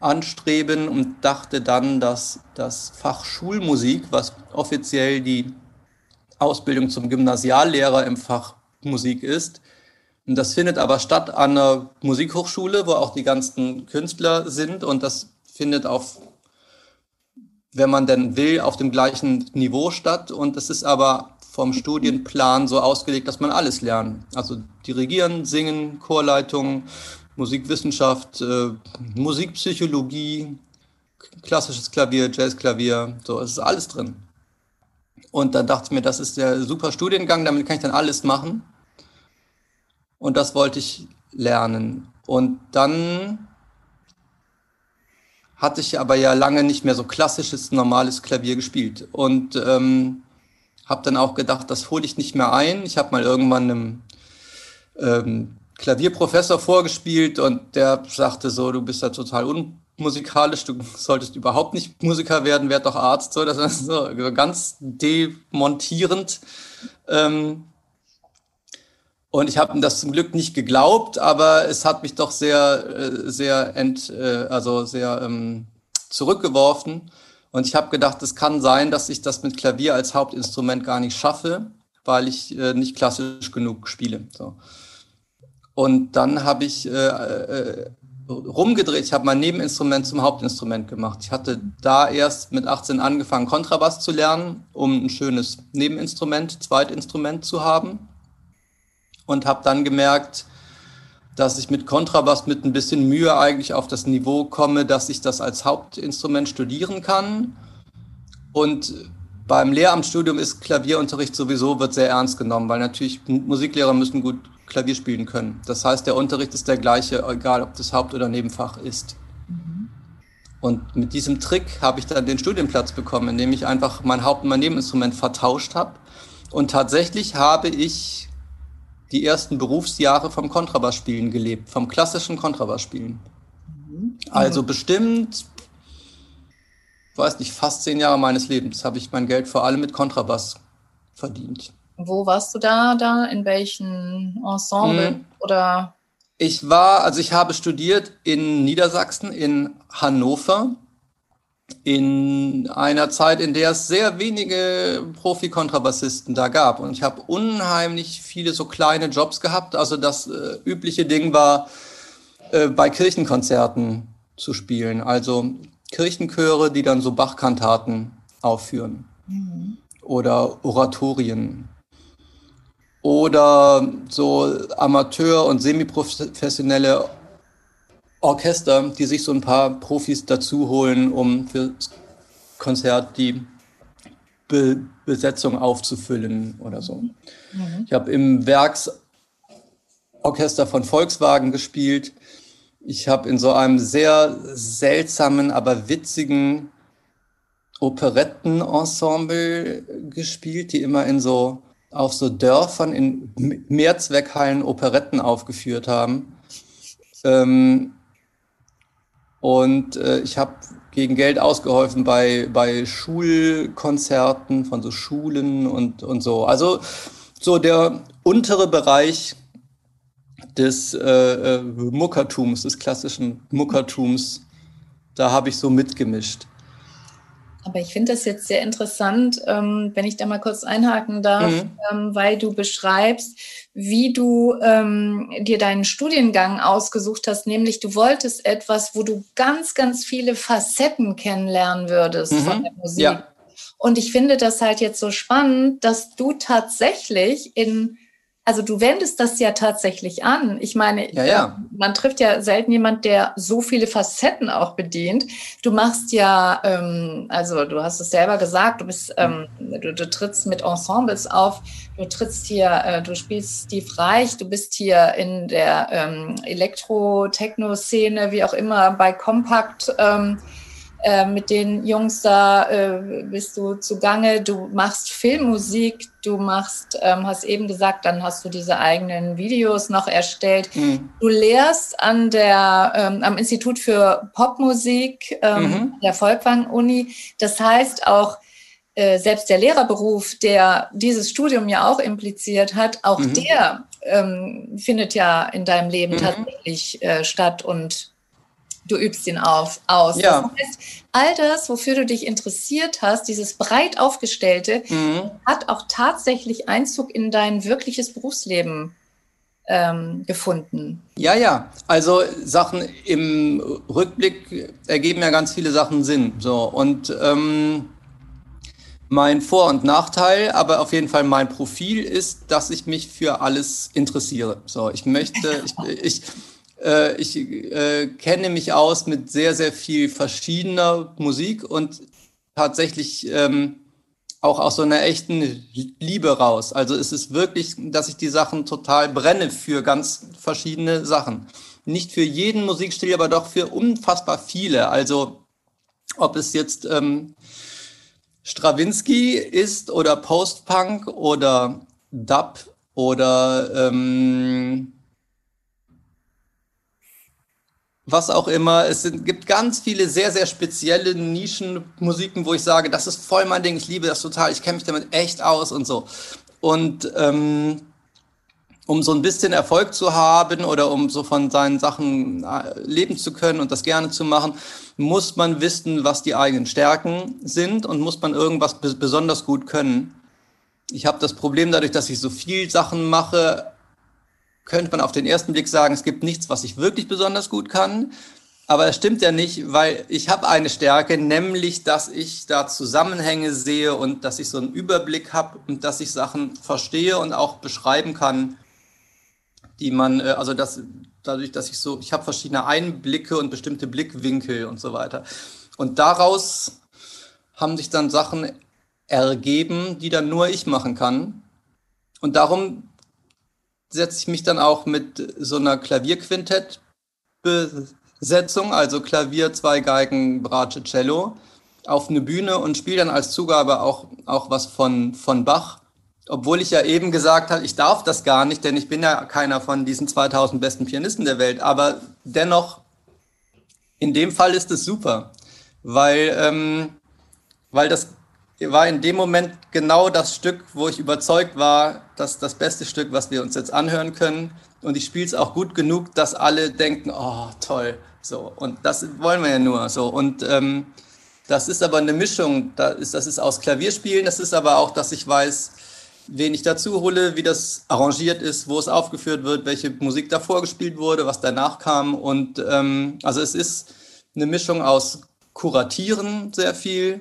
anstreben und dachte dann, dass das Fach Schulmusik, was offiziell die Ausbildung zum Gymnasiallehrer im Fach Musik ist, und das findet aber statt an einer Musikhochschule, wo auch die ganzen Künstler sind und das findet auf, wenn man denn will, auf dem gleichen Niveau statt und es ist aber vom Studienplan so ausgelegt, dass man alles lernt. Also dirigieren, singen, Chorleitung, Musikwissenschaft, äh, Musikpsychologie, klassisches Klavier, Jazzklavier, so, es ist alles drin. Und dann dachte ich mir, das ist der super Studiengang, damit kann ich dann alles machen. Und das wollte ich lernen. Und dann hatte ich aber ja lange nicht mehr so klassisches, normales Klavier gespielt. Und ähm, habe dann auch gedacht, das hole ich nicht mehr ein. Ich habe mal irgendwann einem ähm, Klavierprofessor vorgespielt und der sagte so, du bist ja total unmusikalisch, du solltest überhaupt nicht Musiker werden, werd doch Arzt. So, das ist so ganz demontierend. Ähm, und ich habe das zum Glück nicht geglaubt, aber es hat mich doch sehr, äh, sehr ent, äh, also sehr ähm, zurückgeworfen. Und ich habe gedacht, es kann sein, dass ich das mit Klavier als Hauptinstrument gar nicht schaffe, weil ich äh, nicht klassisch genug spiele. So. Und dann habe ich äh, äh, rumgedreht. Ich habe mein Nebeninstrument zum Hauptinstrument gemacht. Ich hatte da erst mit 18 angefangen, Kontrabass zu lernen, um ein schönes Nebeninstrument, Zweitinstrument zu haben. Und habe dann gemerkt, dass ich mit Kontrabass mit ein bisschen Mühe eigentlich auf das Niveau komme, dass ich das als Hauptinstrument studieren kann. Und beim Lehramtsstudium ist Klavierunterricht sowieso, wird sehr ernst genommen, weil natürlich Musiklehrer müssen gut Klavier spielen können. Das heißt, der Unterricht ist der gleiche, egal ob das Haupt- oder Nebenfach ist. Mhm. Und mit diesem Trick habe ich dann den Studienplatz bekommen, indem ich einfach mein Haupt- und mein Nebeninstrument vertauscht habe. Und tatsächlich habe ich die ersten Berufsjahre vom Kontrabassspielen gelebt, vom klassischen Kontrabassspielen. Mhm. Also bestimmt, weiß nicht, fast zehn Jahre meines Lebens habe ich mein Geld vor allem mit Kontrabass verdient. Wo warst du da, da? In welchen Ensemble hm. oder? Ich war, also ich habe studiert in Niedersachsen, in Hannover, in einer Zeit, in der es sehr wenige Profi-Kontrabassisten da gab. Und ich habe unheimlich viele so kleine Jobs gehabt. Also das äh, übliche Ding war, äh, bei Kirchenkonzerten zu spielen. Also Kirchenchöre, die dann so Bachkantaten aufführen. Mhm. Oder Oratorien oder so Amateur- und semiprofessionelle Orchester, die sich so ein paar Profis dazu holen, um für das Konzert die Be Besetzung aufzufüllen oder so. Mhm. Ich habe im Werksorchester von Volkswagen gespielt. Ich habe in so einem sehr seltsamen, aber witzigen Operettenensemble gespielt, die immer in so auf so Dörfern in Mehrzweckhallen Operetten aufgeführt haben. Ähm, und äh, ich habe gegen Geld ausgeholfen bei, bei Schulkonzerten von so Schulen und, und so. Also so der untere Bereich des äh, äh Muckertums, des klassischen Muckertums, da habe ich so mitgemischt. Aber ich finde das jetzt sehr interessant, ähm, wenn ich da mal kurz einhaken darf, mhm. ähm, weil du beschreibst, wie du ähm, dir deinen Studiengang ausgesucht hast, nämlich du wolltest etwas, wo du ganz, ganz viele Facetten kennenlernen würdest mhm. von der Musik. Ja. Und ich finde das halt jetzt so spannend, dass du tatsächlich in also du wendest das ja tatsächlich an. Ich meine, ja, ja. man trifft ja selten jemand, der so viele Facetten auch bedient. Du machst ja, ähm, also du hast es selber gesagt, du bist, ähm, du, du trittst mit Ensembles auf, du trittst hier, äh, du spielst Steve Reich, du bist hier in der ähm, Elektro-Techno-Szene, wie auch immer, bei Compact. Ähm, äh, mit den Jungs da äh, bist du zugange, du machst Filmmusik, du machst, ähm, hast eben gesagt, dann hast du diese eigenen Videos noch erstellt. Mhm. Du lehrst an der, ähm, am Institut für Popmusik ähm, mhm. der Volkwang-Uni. Das heißt auch, äh, selbst der Lehrerberuf, der dieses Studium ja auch impliziert hat, auch mhm. der ähm, findet ja in deinem Leben mhm. tatsächlich äh, statt und Du übst ihn auf, aus. Ja. Das heißt, all das, wofür du dich interessiert hast, dieses breit aufgestellte, Mhm. hat auch tatsächlich Einzug in dein wirkliches Berufsleben ähm, gefunden. Ja, ja. Also Sachen im Rückblick ergeben ja ganz viele Sachen Sinn. So und ähm, mein Vor- und Nachteil, aber auf jeden Fall mein Profil ist, dass ich mich für alles interessiere. So, ich möchte, ich, ich, äh, ich äh, kenne mich aus mit sehr, sehr viel verschiedener Musik und tatsächlich ähm, auch aus so einer echten Liebe raus. Also es ist wirklich, dass ich die Sachen total brenne für ganz verschiedene Sachen. Nicht für jeden Musikstil, aber doch für unfassbar viele. Also ob es jetzt ähm, Stravinsky ist oder Post-Punk oder Dub oder ähm, was auch immer. Es sind, gibt ganz viele sehr, sehr spezielle Nischenmusiken, wo ich sage, das ist voll mein Ding, ich liebe das total, ich kenne mich damit echt aus und so. Und ähm, um so ein bisschen Erfolg zu haben oder um so von seinen Sachen äh, leben zu können und das gerne zu machen, muss man wissen, was die eigenen Stärken sind und muss man irgendwas besonders gut können. Ich habe das Problem dadurch, dass ich so viel Sachen mache, könnte man auf den ersten Blick sagen, es gibt nichts, was ich wirklich besonders gut kann. Aber es stimmt ja nicht, weil ich habe eine Stärke, nämlich, dass ich da Zusammenhänge sehe und dass ich so einen Überblick habe und dass ich Sachen verstehe und auch beschreiben kann, die man, äh, also das, dadurch, dass ich so, ich habe verschiedene Einblicke und bestimmte Blickwinkel und so weiter. Und daraus haben sich dann Sachen ergeben, die dann nur ich machen kann. Und darum setze ich mich dann auch mit so einer Klavierquintett-Besetzung, also Klavier, zwei Geigen, Bratsche, Cello, auf eine Bühne und spiele dann als Zugabe auch, auch was von, von Bach. Obwohl ich ja eben gesagt habe, ich darf das gar nicht, denn ich bin ja keiner von diesen 2000 besten Pianisten der Welt. Aber dennoch, in dem Fall ist es super, weil, ähm, weil das war in dem Moment genau das Stück, wo ich überzeugt war, dass das beste Stück, was wir uns jetzt anhören können. Und ich spiele es auch gut genug, dass alle denken, oh toll, so. Und das wollen wir ja nur, so. Und ähm, das ist aber eine Mischung. Das ist, das ist aus Klavierspielen, das ist aber auch, dass ich weiß, wen ich dazu hole, wie das arrangiert ist, wo es aufgeführt wird, welche Musik davor gespielt wurde, was danach kam. Und ähm, also es ist eine Mischung aus Kuratieren sehr viel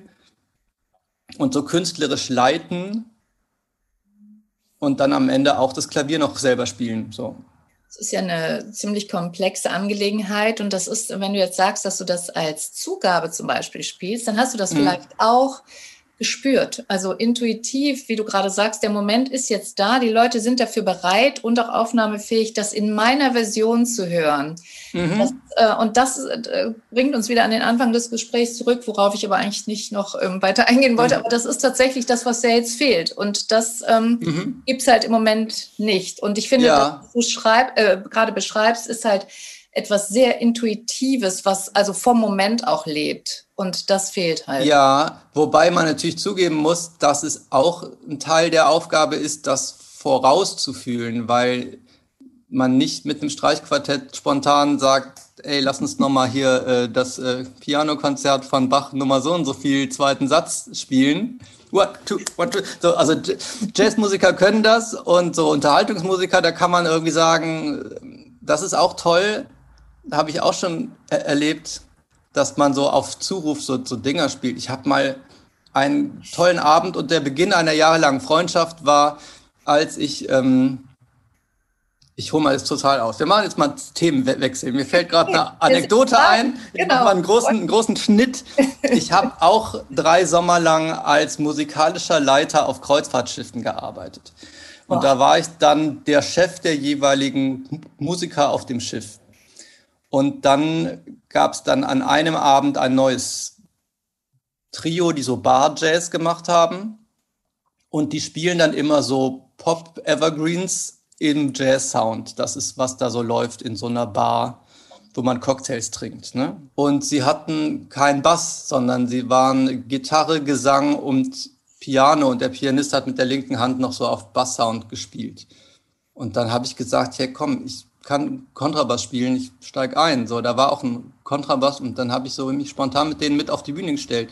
und so künstlerisch leiten und dann am Ende auch das Klavier noch selber spielen. So. Es ist ja eine ziemlich komplexe Angelegenheit und das ist, wenn du jetzt sagst, dass du das als Zugabe zum Beispiel spielst, dann hast du das mhm. vielleicht auch gespürt. Also intuitiv, wie du gerade sagst, der Moment ist jetzt da, die Leute sind dafür bereit und auch aufnahmefähig, das in meiner Version zu hören. Mhm. Das, äh, und das äh, bringt uns wieder an den Anfang des Gesprächs zurück, worauf ich aber eigentlich nicht noch ähm, weiter eingehen wollte. Mhm. Aber das ist tatsächlich das, was ja jetzt fehlt. Und das ähm, mhm. gibt es halt im Moment nicht. Und ich finde, ja. was du schreib, äh, gerade beschreibst, ist halt etwas sehr Intuitives, was also vom Moment auch lebt. Und das fehlt halt. Ja, wobei man natürlich zugeben muss, dass es auch ein Teil der Aufgabe ist, das vorauszufühlen, weil man nicht mit einem Streichquartett spontan sagt, ey, lass uns nochmal hier äh, das äh, Pianokonzert von Bach Nummer so und so viel zweiten Satz spielen. What, two, what, two. So, also Jazzmusiker können das und so Unterhaltungsmusiker, da kann man irgendwie sagen, das ist auch toll, habe ich auch schon er erlebt, dass man so auf Zuruf so, so Dinger spielt. Ich habe mal einen tollen Abend und der Beginn einer jahrelangen Freundschaft war, als ich, ähm, ich hole mal das total aus. Wir machen jetzt mal Themenwechsel. Mir fällt gerade eine Anekdote ein. Ich genau. mache einen großen, einen großen Schnitt. Ich habe auch drei Sommer lang als musikalischer Leiter auf Kreuzfahrtschiffen gearbeitet. Und da war ich dann der Chef der jeweiligen Musiker auf dem Schiff. Und dann gab es dann an einem Abend ein neues Trio, die so Bar-Jazz gemacht haben. Und die spielen dann immer so Pop-Evergreens im Jazz-Sound. Das ist, was da so läuft in so einer Bar, wo man Cocktails trinkt. Ne? Und sie hatten keinen Bass, sondern sie waren Gitarre, Gesang und Piano. Und der Pianist hat mit der linken Hand noch so auf Bass-Sound gespielt. Und dann habe ich gesagt, hey komm, ich kann Kontrabass spielen, ich steig ein. So, da war auch ein Kontrabass und dann habe ich so mich spontan mit denen mit auf die Bühne gestellt.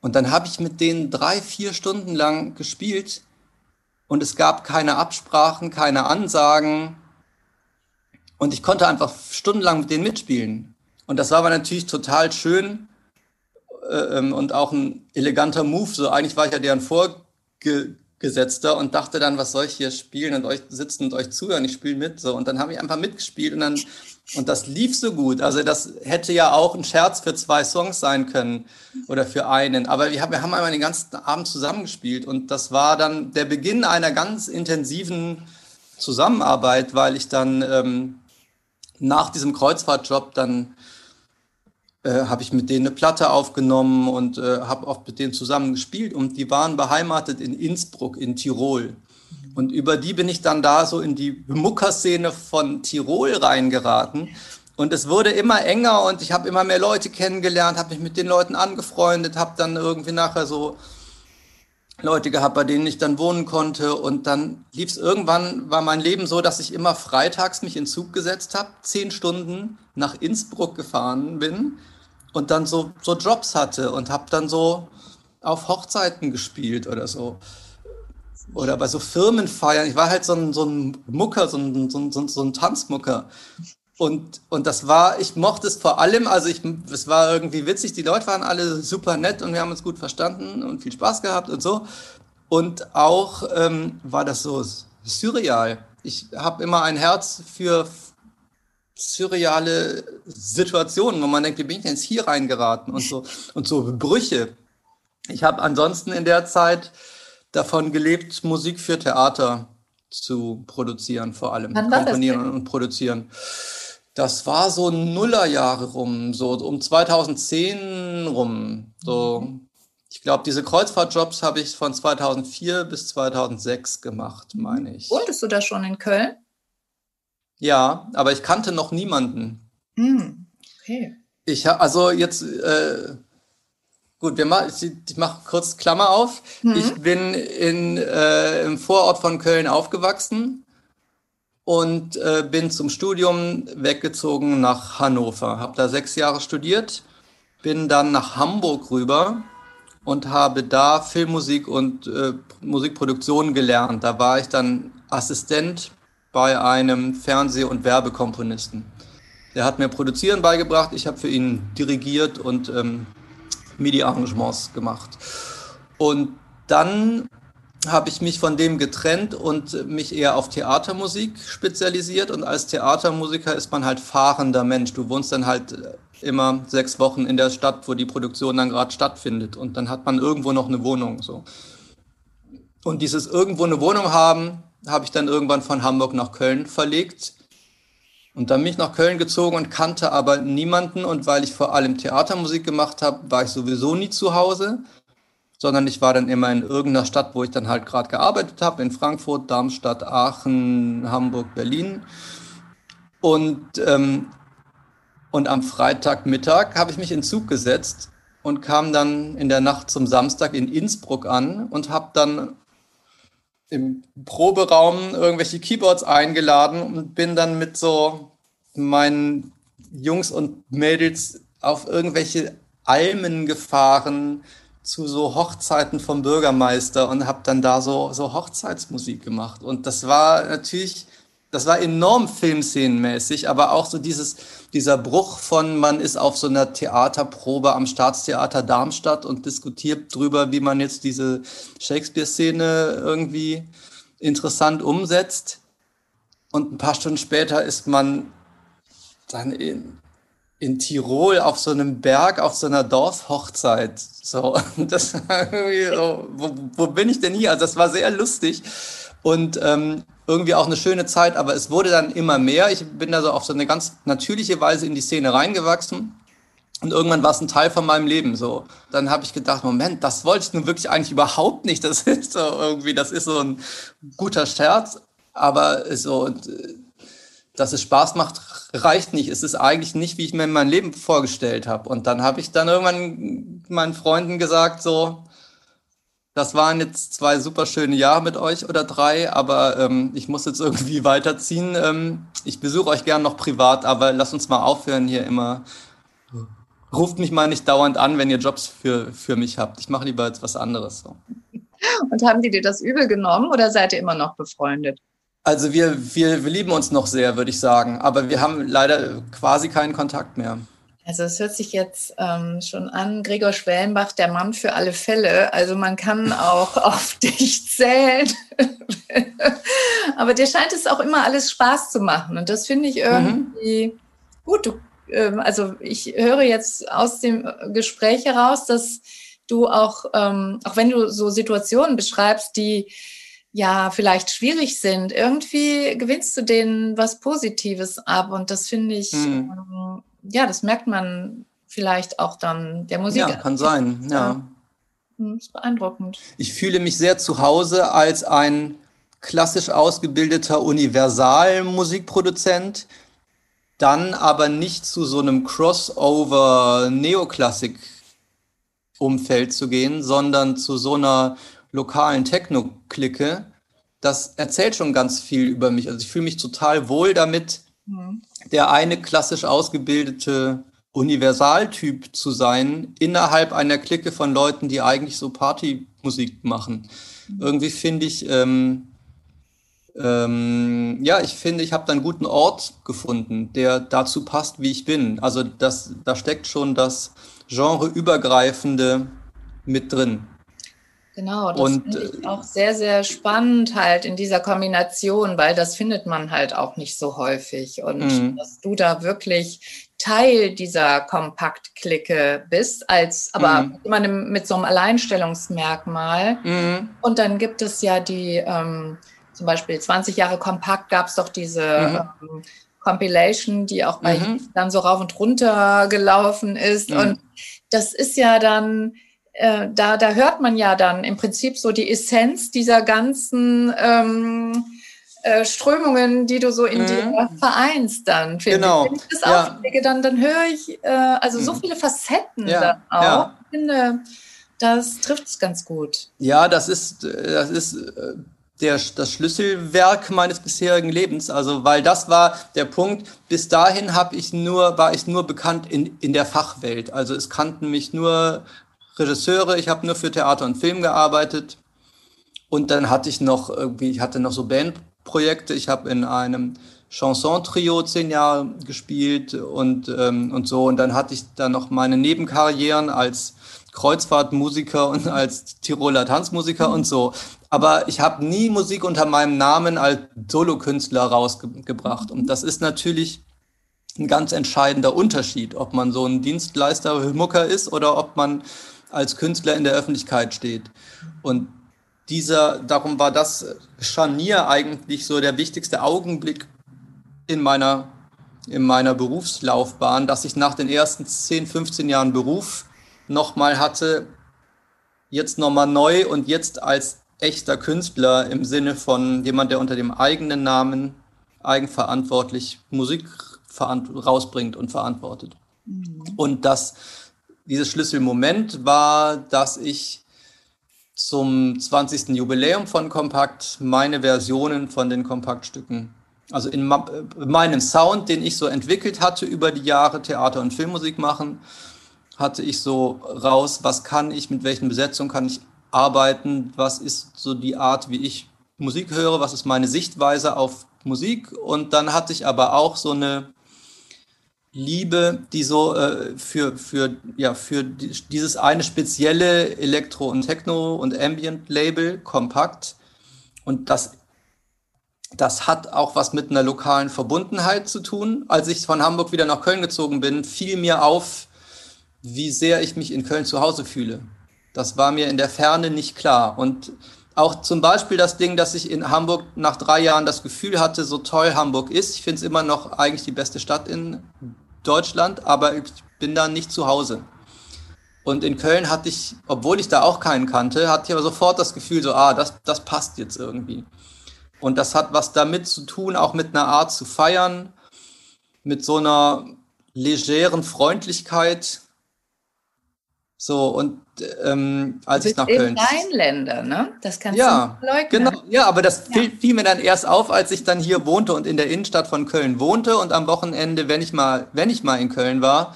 Und dann habe ich mit denen drei, vier Stunden lang gespielt und es gab keine Absprachen, keine Ansagen und ich konnte einfach stundenlang mit denen mitspielen. Und das war aber natürlich total schön äh, ähm, und auch ein eleganter Move. So eigentlich war ich ja deren Vorgesetzter und dachte dann, was soll ich hier spielen und euch sitzen und euch zuhören? Ich spiele mit. So und dann habe ich einfach mitgespielt und dann und das lief so gut. Also das hätte ja auch ein Scherz für zwei Songs sein können oder für einen. Aber wir haben, wir haben einmal den ganzen Abend zusammengespielt und das war dann der Beginn einer ganz intensiven Zusammenarbeit, weil ich dann ähm, nach diesem Kreuzfahrtjob dann äh, habe ich mit denen eine Platte aufgenommen und äh, habe oft mit denen zusammen gespielt und die waren beheimatet in Innsbruck in Tirol. Und über die bin ich dann da so in die Muckerszene von Tirol reingeraten. Und es wurde immer enger und ich habe immer mehr Leute kennengelernt, habe mich mit den Leuten angefreundet, habe dann irgendwie nachher so Leute gehabt, bei denen ich dann wohnen konnte. Und dann lief es irgendwann, war mein Leben so, dass ich immer freitags mich in Zug gesetzt habe, zehn Stunden nach Innsbruck gefahren bin und dann so, so Jobs hatte und habe dann so auf Hochzeiten gespielt oder so. Oder bei so Firmenfeiern. Ich war halt so ein, so ein Mucker, so ein, so ein, so ein Tanzmucker. Und, und das war, ich mochte es vor allem, also ich, es war irgendwie witzig, die Leute waren alle super nett und wir haben uns gut verstanden und viel Spaß gehabt und so. Und auch ähm, war das so surreal. Ich habe immer ein Herz für surreale Situationen, wo man denkt, wie bin ich denn jetzt hier reingeraten und so, und so Brüche. Ich habe ansonsten in der Zeit davon gelebt, Musik für Theater zu produzieren, vor allem. Wann Komponieren und produzieren. Das war so Nullerjahre rum, so um 2010 rum. So, ich glaube, diese Kreuzfahrtjobs habe ich von 2004 bis 2006 gemacht, meine ich. Wohntest du da schon in Köln? Ja, aber ich kannte noch niemanden. Hm, okay. Ich habe also jetzt äh, Gut, wir mach, ich, ich mache kurz Klammer auf. Mhm. Ich bin in, äh, im Vorort von Köln aufgewachsen und äh, bin zum Studium weggezogen nach Hannover. Habe da sechs Jahre studiert, bin dann nach Hamburg rüber und habe da Filmmusik und äh, Musikproduktion gelernt. Da war ich dann Assistent bei einem Fernseh- und Werbekomponisten. Der hat mir Produzieren beigebracht, ich habe für ihn dirigiert und ähm, MIDI-Arrangements gemacht. Und dann habe ich mich von dem getrennt und mich eher auf Theatermusik spezialisiert. Und als Theatermusiker ist man halt fahrender Mensch. Du wohnst dann halt immer sechs Wochen in der Stadt, wo die Produktion dann gerade stattfindet. Und dann hat man irgendwo noch eine Wohnung. So. Und dieses irgendwo eine Wohnung haben, habe ich dann irgendwann von Hamburg nach Köln verlegt und dann bin ich nach Köln gezogen und kannte aber niemanden. Und weil ich vor allem Theatermusik gemacht habe, war ich sowieso nie zu Hause, sondern ich war dann immer in irgendeiner Stadt, wo ich dann halt gerade gearbeitet habe, in Frankfurt, Darmstadt, Aachen, Hamburg, Berlin. Und, ähm, und am Freitagmittag habe ich mich in Zug gesetzt und kam dann in der Nacht zum Samstag in Innsbruck an und habe dann im Proberaum irgendwelche Keyboards eingeladen und bin dann mit so meinen Jungs und Mädels auf irgendwelche Almen gefahren zu so Hochzeiten vom Bürgermeister und habe dann da so, so Hochzeitsmusik gemacht. Und das war natürlich das war enorm filmszenenmäßig, aber auch so dieses, dieser Bruch von, man ist auf so einer Theaterprobe am Staatstheater Darmstadt und diskutiert drüber, wie man jetzt diese Shakespeare-Szene irgendwie interessant umsetzt. Und ein paar Stunden später ist man dann in, in Tirol auf so einem Berg, auf so einer Dorfhochzeit. So, das war irgendwie so, wo, wo bin ich denn hier? Also das war sehr lustig und ähm, irgendwie auch eine schöne Zeit, aber es wurde dann immer mehr. Ich bin da so auf so eine ganz natürliche Weise in die Szene reingewachsen. Und irgendwann war es ein Teil von meinem Leben so. Dann habe ich gedacht, Moment, das wollte ich nun wirklich eigentlich überhaupt nicht. Das ist so irgendwie, das ist so ein guter Scherz, aber so, dass es Spaß macht, reicht nicht. Es ist eigentlich nicht, wie ich mir mein Leben vorgestellt habe. Und dann habe ich dann irgendwann meinen Freunden gesagt, so, Das waren jetzt zwei super schöne Jahre mit euch oder drei, aber ähm, ich muss jetzt irgendwie weiterziehen. Ähm, ich besuche euch gern noch privat, aber lasst uns mal aufhören hier immer. Ruft mich mal nicht dauernd an, wenn ihr Jobs für, für mich habt. Ich mache lieber jetzt was anderes. So. Und haben die dir das übel genommen oder seid ihr immer noch befreundet? Also wir, wir, wir lieben uns noch sehr, würde ich sagen, aber wir haben leider quasi keinen Kontakt mehr. Also es hört sich jetzt ähm, schon an, Gregor Schwellenbach, der Mann für alle Fälle. Also man kann auch auf dich zählen. Aber dir scheint es auch immer alles Spaß zu machen. Und das finde ich irgendwie mhm. gut. Du, ähm, also ich höre jetzt aus dem Gespräch heraus, dass du auch, ähm, auch wenn du so Situationen beschreibst, die ja vielleicht schwierig sind, irgendwie gewinnst du denen was Positives ab. Und das finde ich mhm. Ja, das merkt man vielleicht auch dann der Musik. Ja, kann sein, ja. Hm, das ist beeindruckend. Ich fühle mich sehr zu Hause als ein klassisch ausgebildeter Universal-Musikproduzent, dann aber nicht zu so einem Crossover-Neoklassik-Umfeld zu gehen, sondern zu so einer lokalen Techno-Clique. Das erzählt schon ganz viel über mich. Also ich fühle mich total wohl damit, mhm. Der eine klassisch ausgebildete Universaltyp zu sein, innerhalb einer Clique von Leuten, die eigentlich so Partymusik machen. Mhm. Irgendwie finde ich, ähm, ähm, ja, ich finde, ich habe da einen guten Ort gefunden, der dazu passt, wie ich bin. Also das, da steckt schon das genreübergreifende mit drin. Genau, das finde ich auch sehr, sehr spannend halt in dieser Kombination, weil das findet man halt auch nicht so häufig. Und mhm. dass du da wirklich Teil dieser Kompakt-Clique bist, als aber mhm. immer mit so einem Alleinstellungsmerkmal. Mhm. Und dann gibt es ja die, ähm, zum Beispiel 20 Jahre Kompakt gab es doch diese mhm. ähm, Compilation, die auch bei mhm. dann so rauf und runter gelaufen ist. Mhm. Und das ist ja dann äh, da, da hört man ja dann im Prinzip so die Essenz dieser ganzen ähm, äh, Strömungen, die du so in mhm. dir vereinst dann. Genau. Wenn ich das ja. auflege, dann, dann höre ich äh, also so mhm. viele Facetten ja. dann auch. Ja. Ich finde, das trifft es ganz gut. Ja, das ist, das ist äh, der, das Schlüsselwerk meines bisherigen Lebens. Also, weil das war der Punkt. Bis dahin habe ich nur, war ich nur bekannt in, in der Fachwelt. Also es kannten mich nur Regisseure, ich habe nur für Theater und Film gearbeitet. Und dann hatte ich noch irgendwie, ich hatte noch so Bandprojekte. Ich habe in einem Chanson-Trio zehn Jahre gespielt und, ähm, und so. Und dann hatte ich dann noch meine Nebenkarrieren als Kreuzfahrtmusiker und als Tiroler Tanzmusiker und so. Aber ich habe nie Musik unter meinem Namen als Solokünstler rausgebracht. Und das ist natürlich ein ganz entscheidender Unterschied, ob man so ein Dienstleister Mucker ist oder ob man als Künstler in der Öffentlichkeit steht. Und dieser, darum war das Scharnier eigentlich so der wichtigste Augenblick in meiner, in meiner Berufslaufbahn, dass ich nach den ersten 10, 15 Jahren Beruf nochmal hatte, jetzt nochmal neu und jetzt als echter Künstler im Sinne von jemand, der unter dem eigenen Namen eigenverantwortlich Musik rausbringt und verantwortet. Mhm. Und das dieses Schlüsselmoment war, dass ich zum 20. Jubiläum von Kompakt meine Versionen von den Kompaktstücken, also in meinem Sound, den ich so entwickelt hatte über die Jahre Theater- und Filmmusik machen, hatte ich so raus, was kann ich, mit welchen Besetzungen kann ich arbeiten, was ist so die Art, wie ich Musik höre, was ist meine Sichtweise auf Musik. Und dann hatte ich aber auch so eine Liebe, die so äh, für, für, ja, für dieses eine spezielle Elektro- und Techno- und Ambient-Label kompakt. Und das, das hat auch was mit einer lokalen Verbundenheit zu tun. Als ich von Hamburg wieder nach Köln gezogen bin, fiel mir auf, wie sehr ich mich in Köln zu Hause fühle. Das war mir in der Ferne nicht klar. Und auch zum Beispiel das Ding, dass ich in Hamburg nach drei Jahren das Gefühl hatte, so toll Hamburg ist. Ich finde es immer noch eigentlich die beste Stadt in Deutschland, aber ich bin da nicht zu Hause. Und in Köln hatte ich, obwohl ich da auch keinen kannte, hatte ich aber sofort das Gefühl, so, ah, das, das passt jetzt irgendwie. Und das hat was damit zu tun, auch mit einer Art zu feiern, mit so einer legeren Freundlichkeit, So, und ähm, als ich nach Köln. Rheinländer, ne? Das kannst ja, du leugnen. Genau, ja, aber das ja. Fiel, fiel, mir dann erst auf, als ich dann hier wohnte und in der Innenstadt von Köln wohnte und am Wochenende, wenn ich mal, wenn ich mal in Köln war,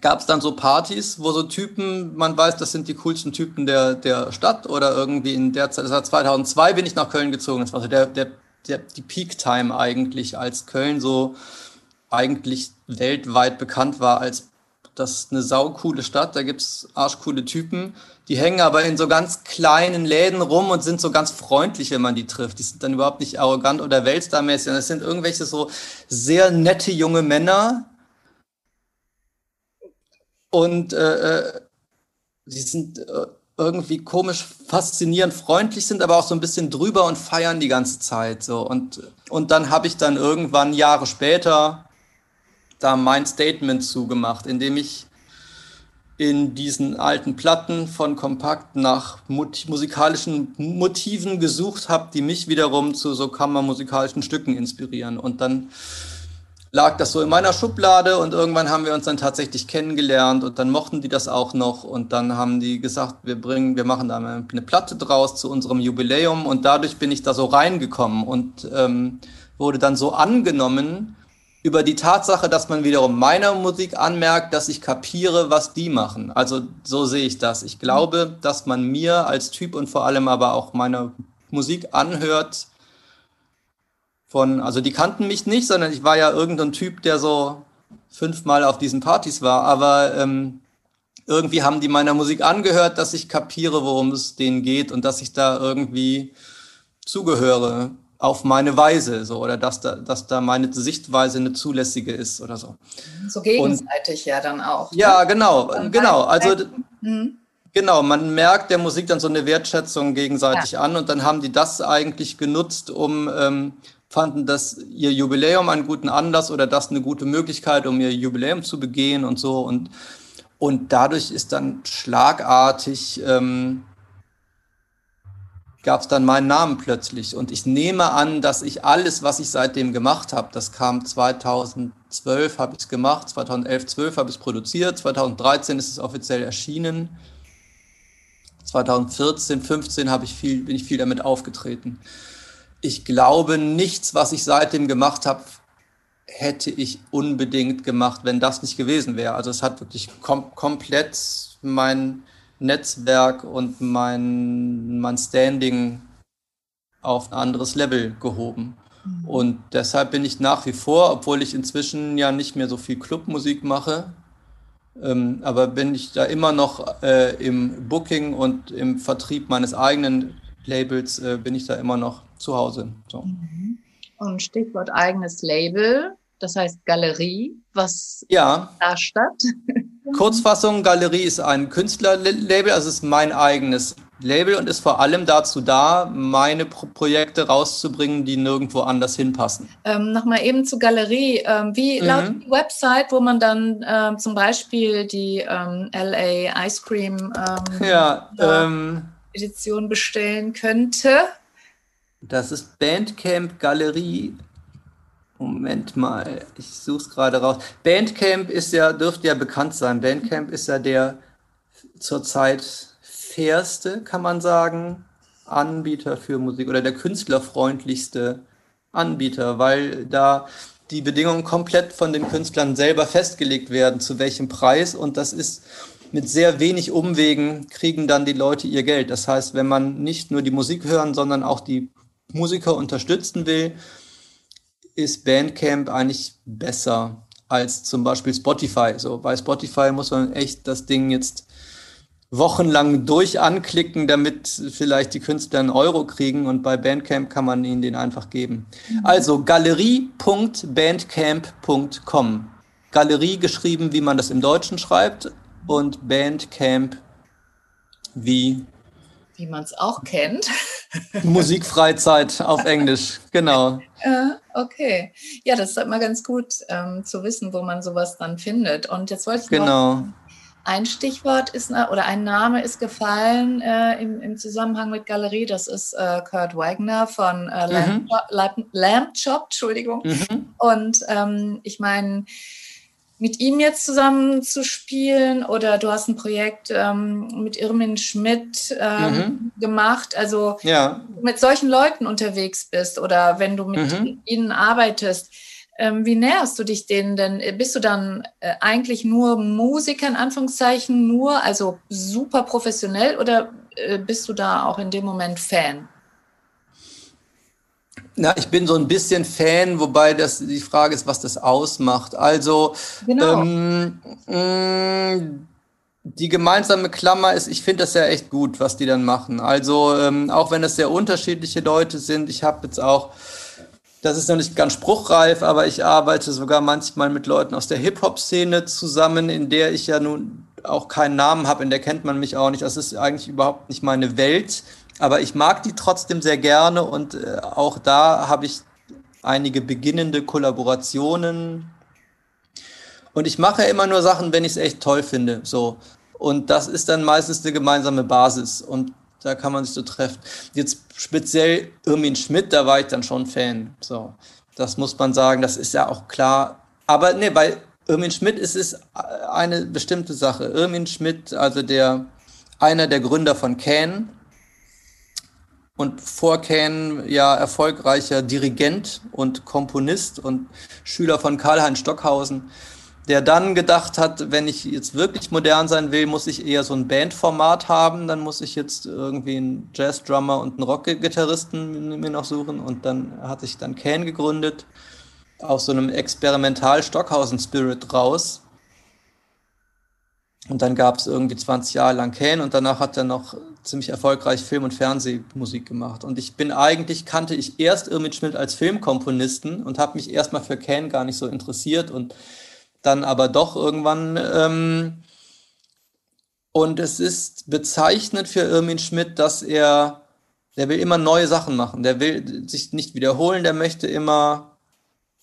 gab es dann so Partys, wo so Typen, man weiß, das sind die coolsten Typen der, der Stadt oder irgendwie in der Zeit, das war 2002 bin ich nach Köln gezogen, das war so der, der, der, die Peak-Time eigentlich, als Köln so eigentlich weltweit bekannt war als das ist eine saukoole Stadt, da gibt's arschcoole Typen. Die hängen aber in so ganz kleinen Läden rum und sind so ganz freundlich, wenn man die trifft. Die sind dann überhaupt nicht arrogant oder weltstarmäßig. Das sind irgendwelche so sehr nette junge Männer. Und äh, äh die sind äh, irgendwie komisch faszinierend freundlich, sind aber auch so ein bisschen drüber und feiern die ganze Zeit. So. Und, und dann habe ich dann irgendwann Jahre später da mein Statement zugemacht, indem ich in diesen alten Platten von Kompakt nach musikalischen Motiven gesucht habe, die mich wiederum zu so kammermusikalischen Stücken inspirieren. Und dann lag das so in meiner Schublade und irgendwann haben wir uns dann tatsächlich kennengelernt und dann mochten die das auch noch und dann haben die gesagt, wir bringen, wir machen da eine Platte draus zu unserem Jubiläum und dadurch bin ich da so reingekommen und ähm, wurde dann so angenommen, über die Tatsache, dass man wiederum meiner Musik anmerkt, dass ich kapiere, was die machen. Also so sehe ich das. Ich glaube, dass man mir als Typ und vor allem aber auch meine Musik anhört von, also die kannten mich nicht, sondern ich war ja irgendein Typ, der so fünfmal auf diesen Partys war, aber ähm, irgendwie haben die meiner Musik angehört, dass ich kapiere, worum es denen geht und dass ich da irgendwie zugehöre auf meine Weise, so, oder dass da, dass da meine Sichtweise eine zulässige ist oder so. So gegenseitig und, ja dann auch. Ja, ne? genau, dann genau. Also, mhm. genau, man merkt der Musik dann so eine Wertschätzung gegenseitig ja. an und dann haben die das eigentlich genutzt, um, ähm, fanden das ihr Jubiläum einen guten Anlass oder das eine gute Möglichkeit, um ihr Jubiläum zu begehen und so und, und dadurch ist dann schlagartig, ähm, gab es dann meinen Namen plötzlich. Und ich nehme an, dass ich alles, was ich seitdem gemacht habe, das kam 2012, habe ich es gemacht, 2011, 12 habe ich es produziert, 2013 ist es offiziell erschienen, 2014, 15 habe ich viel, bin ich viel damit aufgetreten. Ich glaube, nichts, was ich seitdem gemacht habe, hätte ich unbedingt gemacht, wenn das nicht gewesen wäre. Also es hat wirklich kom komplett mein Netzwerk und mein, mein Standing auf ein anderes Level gehoben. Mhm. Und deshalb bin ich nach wie vor, obwohl ich inzwischen ja nicht mehr so viel Clubmusik mache, ähm, aber bin ich da immer noch äh, im Booking und im Vertrieb meines eigenen Labels, äh, bin ich da immer noch zu Hause. So. Mhm. Und Stichwort eigenes Label, das heißt Galerie, was ja. da statt? Kurzfassung, Galerie ist ein Künstlerlabel, also ist mein eigenes Label und ist vor allem dazu da, meine Pro Projekte rauszubringen, die nirgendwo anders hinpassen. Ähm, Nochmal eben zur Galerie. Ähm, wie mhm. lautet die Website, wo man dann ähm, zum Beispiel die ähm, LA Ice Cream ähm, ja, ähm, Edition bestellen könnte? Das ist Bandcamp Galerie Moment mal, ich suche es gerade raus. Bandcamp ist ja, dürfte ja bekannt sein. Bandcamp ist ja der zurzeit fairste, kann man sagen, Anbieter für Musik oder der künstlerfreundlichste Anbieter, weil da die Bedingungen komplett von den Künstlern selber festgelegt werden, zu welchem Preis. Und das ist mit sehr wenig Umwegen kriegen dann die Leute ihr Geld. Das heißt, wenn man nicht nur die Musik hören, sondern auch die Musiker unterstützen will, ist Bandcamp eigentlich besser als zum Beispiel Spotify. So, bei Spotify muss man echt das Ding jetzt wochenlang durch anklicken, damit vielleicht die Künstler einen Euro kriegen und bei Bandcamp kann man ihnen den einfach geben. Mhm. Also galerie.bandcamp.com. Galerie geschrieben, wie man das im Deutschen schreibt und Bandcamp wie wie man es auch kennt. Musikfreizeit auf Englisch, genau. Äh, okay. Ja, das ist immer ganz gut ähm, zu wissen, wo man sowas dann findet. Und jetzt wollte ich genau. noch ein Stichwort ist oder ein Name ist gefallen äh, im, im, Zusammenhang mit Galerie. Das ist äh, Kurt Wagner von äh, Lamb, mhm. Lamb, Lamb Chop, Entschuldigung. Mhm. Und ähm, ich meine, mit ihm jetzt zusammen zu spielen oder du hast ein Projekt ähm, mit Irmin Schmidt ähm, mhm. gemacht. Also ja. mit solchen Leuten unterwegs bist oder wenn du mit mhm. ihnen arbeitest. Ähm, wie näherst du dich denen denn? Bist du dann äh, eigentlich nur Musiker in Anführungszeichen, nur, also super professionell oder äh, bist du da auch in dem Moment Fan? Na, ich bin so ein bisschen Fan, wobei das die Frage ist, was das ausmacht. Also genau. ähm, mh, mm, die gemeinsame Klammer ist, ich finde das ja echt gut, was die dann machen. Also ähm, auch wenn es sehr unterschiedliche Leute sind, ich habe jetzt auch, das ist noch nicht ganz spruchreif, aber ich arbeite sogar manchmal mit Leuten aus der Hip-Hop-Szene zusammen, in der ich ja nun auch keinen Namen habe, in der kennt man mich auch nicht. Das ist eigentlich überhaupt nicht meine Welt. Aber ich mag die trotzdem sehr gerne und äh, auch da habe ich einige beginnende Kollaborationen. Und ich mache immer nur Sachen, wenn ich es echt toll finde. So. Und das ist dann meistens eine gemeinsame Basis. Und da kann man sich so treffen. Jetzt speziell Irmin Schmidt, da war ich dann schon Fan. So. Das muss man sagen, das ist ja auch klar. Aber nee, bei Irmin Schmidt ist es eine bestimmte Sache. Irmin Schmidt, also der, einer der Gründer von Can, und vor Ken ja erfolgreicher Dirigent und Komponist und Schüler von Karl-Heinz Stockhausen, der dann gedacht hat, wenn ich jetzt wirklich modern sein will, muss ich eher so ein Bandformat haben, dann muss ich jetzt irgendwie einen Jazz-Drummer und einen Rock-Gitarristen mir noch suchen. Und dann hat sich dann Can gegründet, aus so einem Experimental-Stockhausen-Spirit raus. Und dann gab es irgendwie 20 Jahre lang Kane und danach hat er noch ziemlich erfolgreich Film- und Fernsehmusik gemacht. Und ich bin eigentlich, kannte ich erst Irmin Schmidt als Filmkomponisten und habe mich erstmal für Kane gar nicht so interessiert und dann aber doch irgendwann. Ähm, und es ist bezeichnend für Irmin Schmidt, dass er, der will immer neue Sachen machen, der will sich nicht wiederholen, der möchte immer,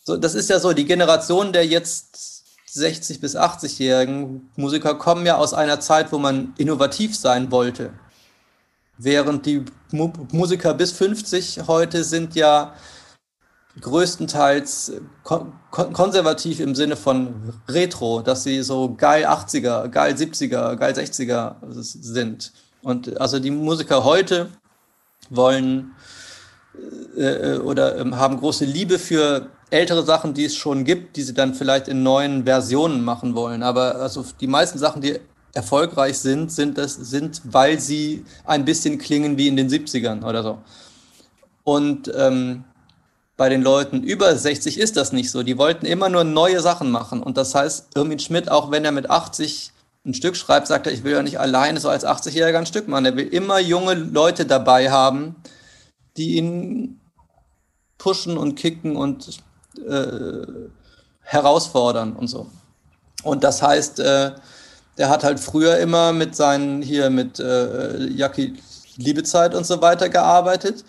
so, das ist ja so, die Generation der jetzt 60- bis 80-jährigen Musiker kommen ja aus einer Zeit, wo man innovativ sein wollte. Während die Mu Musiker bis 50 heute sind ja größtenteils kon konservativ im Sinne von Retro, dass sie so geil 80er, geil 70er, geil 60er sind. Und also die Musiker heute wollen äh, oder äh, haben große Liebe für ältere Sachen, die es schon gibt, die sie dann vielleicht in neuen Versionen machen wollen. Aber also die meisten Sachen, die erfolgreich sind, sind das sind, weil sie ein bisschen klingen wie in den 70ern oder so. Und ähm, bei den Leuten über 60 ist das nicht so. Die wollten immer nur neue Sachen machen. Und das heißt, Irmin Schmidt, auch wenn er mit 80 ein Stück schreibt, sagt er, ich will ja nicht alleine so als 80-Jähriger ein Stück machen. Er will immer junge Leute dabei haben, die ihn pushen und kicken und äh, herausfordern und so. Und das heißt, äh, der hat halt früher immer mit seinen, hier mit äh, Jackie Liebezeit und so weiter gearbeitet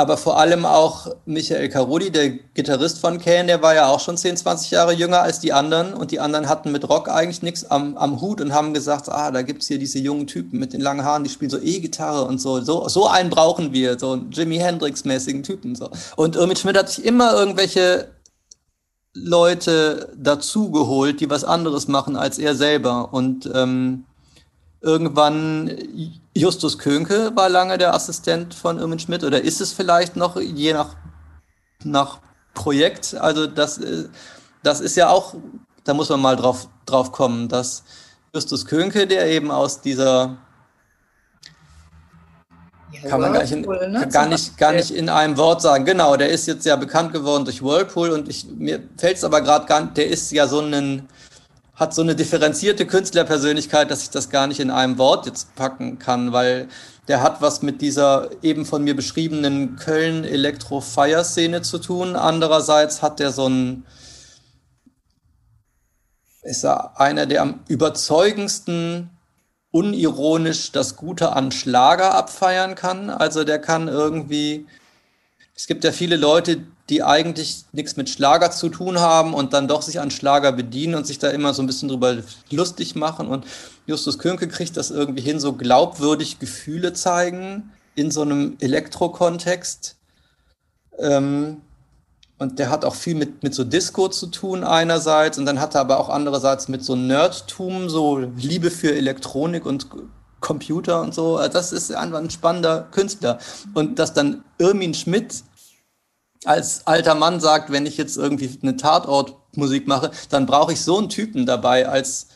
aber vor allem auch Michael Karudi, der Gitarrist von Kane, der war ja auch schon 10, 20 Jahre jünger als die anderen und die anderen hatten mit Rock eigentlich nichts am, am Hut und haben gesagt, ah, da gibt es hier diese jungen Typen mit den langen Haaren, die spielen so E-Gitarre und so. so. So einen brauchen wir, so Jimi Hendrix-mäßigen Typen. So. Und Irmit Schmidt hat sich immer irgendwelche Leute dazugeholt, die was anderes machen als er selber und ähm, Irgendwann Justus Könke war lange der Assistent von Irmin Schmidt oder ist es vielleicht noch, je nach, nach Projekt. Also das, äh, das ist ja auch, da muss man mal drauf, drauf kommen, dass Justus Könke, der eben aus dieser kann man gar nicht, in, ne? gar, nicht, gar nicht in einem Wort sagen. Genau, der ist jetzt ja bekannt geworden durch Whirlpool und ich, mir fällt es aber gerade gar nicht, der ist ja so ein hat so eine differenzierte Künstlerpersönlichkeit, dass ich das gar nicht in einem Wort jetzt packen kann, weil der hat was mit dieser eben von mir beschriebenen Köln Elektro-Fire-Szene zu tun. Andererseits hat der so ein, ist er einer der am überzeugendsten unironisch das Gute an Schlager abfeiern kann. Also der kann irgendwie, es gibt ja viele Leute, die eigentlich nichts mit Schlager zu tun haben und dann doch sich an Schlager bedienen und sich da immer so ein bisschen drüber lustig machen. Und Justus Könke kriegt das irgendwie hin, so glaubwürdig Gefühle zeigen in so einem Elektro-Kontext. Ähm, und der hat auch viel mit, mit so Disco zu tun einerseits und dann hat er aber auch andererseits mit so Nerdtum, so Liebe für Elektronik und Computer und so. Also das ist einfach ein spannender Künstler. Und dass dann Irmin Schmidt als alter Mann sagt, wenn ich jetzt irgendwie eine Tatortmusik mache, dann brauche ich so einen Typen dabei als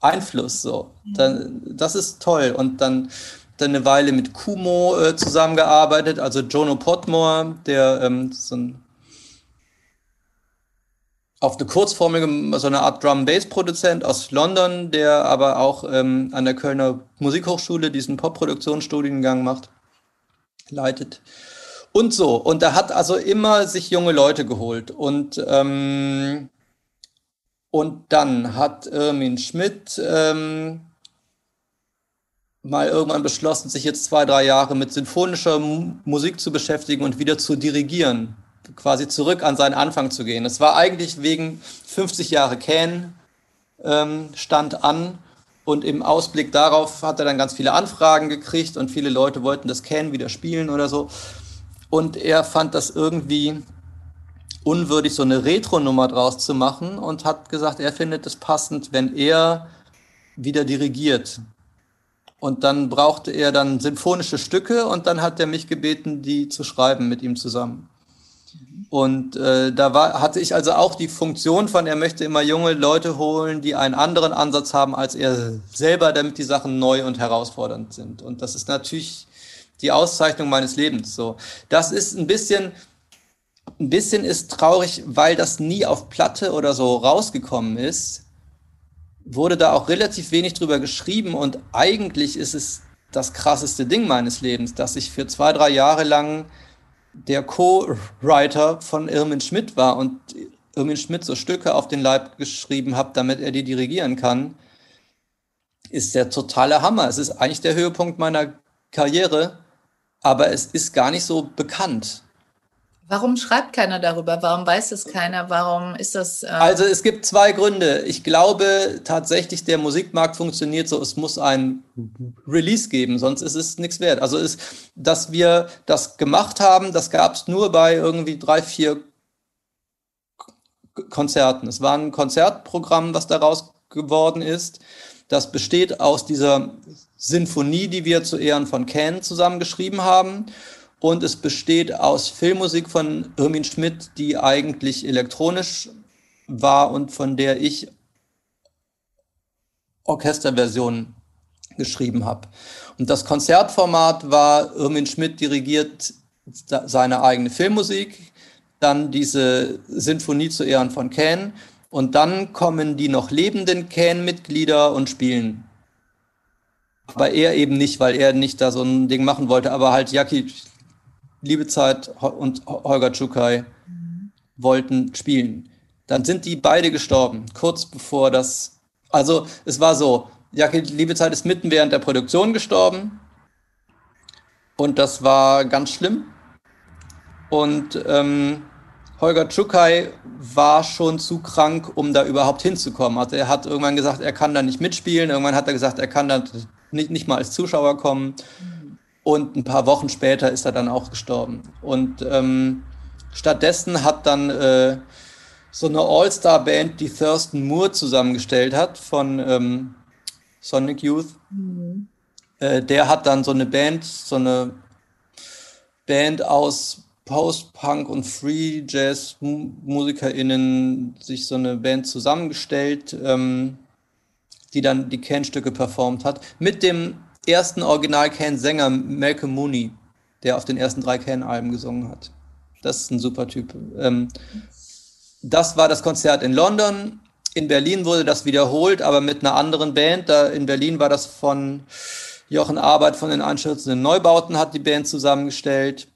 Einfluss. So. Dann, das ist toll. Und dann dann eine Weile mit Kumo äh, zusammengearbeitet, also Jono Potmore, der ähm, so ein auf eine kurzformige, so eine Art Drum-Bass-Produzent aus London, der aber auch ähm, an der Kölner Musikhochschule diesen Pop-Produktionsstudiengang macht, leitet. Und so. Und er hat also immer sich junge Leute geholt. Und, ähm, und dann hat Irmin Schmidt ähm, mal irgendwann beschlossen, sich jetzt zwei, drei Jahre mit sinfonischer Musik zu beschäftigen und wieder zu dirigieren quasi zurück an seinen Anfang zu gehen. Es war eigentlich wegen 50 Jahre Can ähm, stand an und im Ausblick darauf hat er dann ganz viele Anfragen gekriegt und viele Leute wollten das Can wieder spielen oder so. Und er fand das irgendwie unwürdig, so eine Retro-Nummer draus zu machen und hat gesagt, er findet es passend, wenn er wieder dirigiert. Und dann brauchte er dann sinfonische Stücke und dann hat er mich gebeten, die zu schreiben mit ihm zusammen. Und äh, da war, hatte ich also auch die Funktion von, er möchte immer junge Leute holen, die einen anderen Ansatz haben als er selber, damit die Sachen neu und herausfordernd sind. Und das ist natürlich die Auszeichnung meines Lebens. So, das ist ein bisschen, ein bisschen ist traurig, weil das nie auf Platte oder so rausgekommen ist. Wurde da auch relativ wenig drüber geschrieben und eigentlich ist es das krasseste Ding meines Lebens, dass ich für zwei, drei Jahre lang der Co-Writer von Irmin Schmidt war und Irmin Schmidt so Stücke auf den Leib geschrieben hat, damit er die dirigieren kann, ist der totale Hammer. Es ist eigentlich der Höhepunkt meiner Karriere, aber es ist gar nicht so bekannt. Warum schreibt keiner darüber? Warum weiß es keiner? Warum ist das? Äh also es gibt zwei Gründe. Ich glaube tatsächlich, der Musikmarkt funktioniert so, es muss ein Release geben, sonst ist es nichts wert. Also ist, dass wir das gemacht haben, das gab es nur bei irgendwie drei, vier Konzerten. Es war ein Konzertprogramm, was daraus geworden ist. Das besteht aus dieser Sinfonie, die wir zu Ehren von Can zusammengeschrieben haben und es besteht aus Filmmusik von Irmin Schmidt, die eigentlich elektronisch war und von der ich Orchesterversionen geschrieben habe. Und das Konzertformat war, Irmin Schmidt dirigiert seine eigene Filmmusik, dann diese Sinfonie zu Ehren von Can und dann kommen die noch lebenden Can-Mitglieder und spielen. Aber er eben nicht, weil er nicht da so ein Ding machen wollte, aber halt Jackie Liebezeit und Holger Tschukai wollten spielen. Dann sind die beide gestorben, kurz bevor das. Also es war so, Jacke Liebezeit ist mitten während der Produktion gestorben. Und das war ganz schlimm. Und ähm, Holger Tschukai war schon zu krank, um da überhaupt hinzukommen. Also er hat irgendwann gesagt, er kann da nicht mitspielen. Irgendwann hat er gesagt, er kann da nicht, nicht mal als Zuschauer kommen. Und ein paar Wochen später ist er dann auch gestorben. Und ähm, stattdessen hat dann äh, so eine All-Star-Band, die Thurston Moore zusammengestellt hat von ähm, Sonic Youth. Mhm. Äh, der hat dann so eine Band, so eine Band aus Post-Punk und Free Jazz MusikerInnen sich so eine Band zusammengestellt, ähm, die dann die Kernstücke performt hat, mit dem ersten Original-Can-Sänger Malcolm Mooney, der auf den ersten drei Can-Alben gesungen hat. Das ist ein super Typ. Ähm, das war das Konzert in London. In Berlin wurde das wiederholt, aber mit einer anderen Band. Da in Berlin war das von Jochen Arbeit von den Einstürzenden Neubauten, hat die Band zusammengestellt.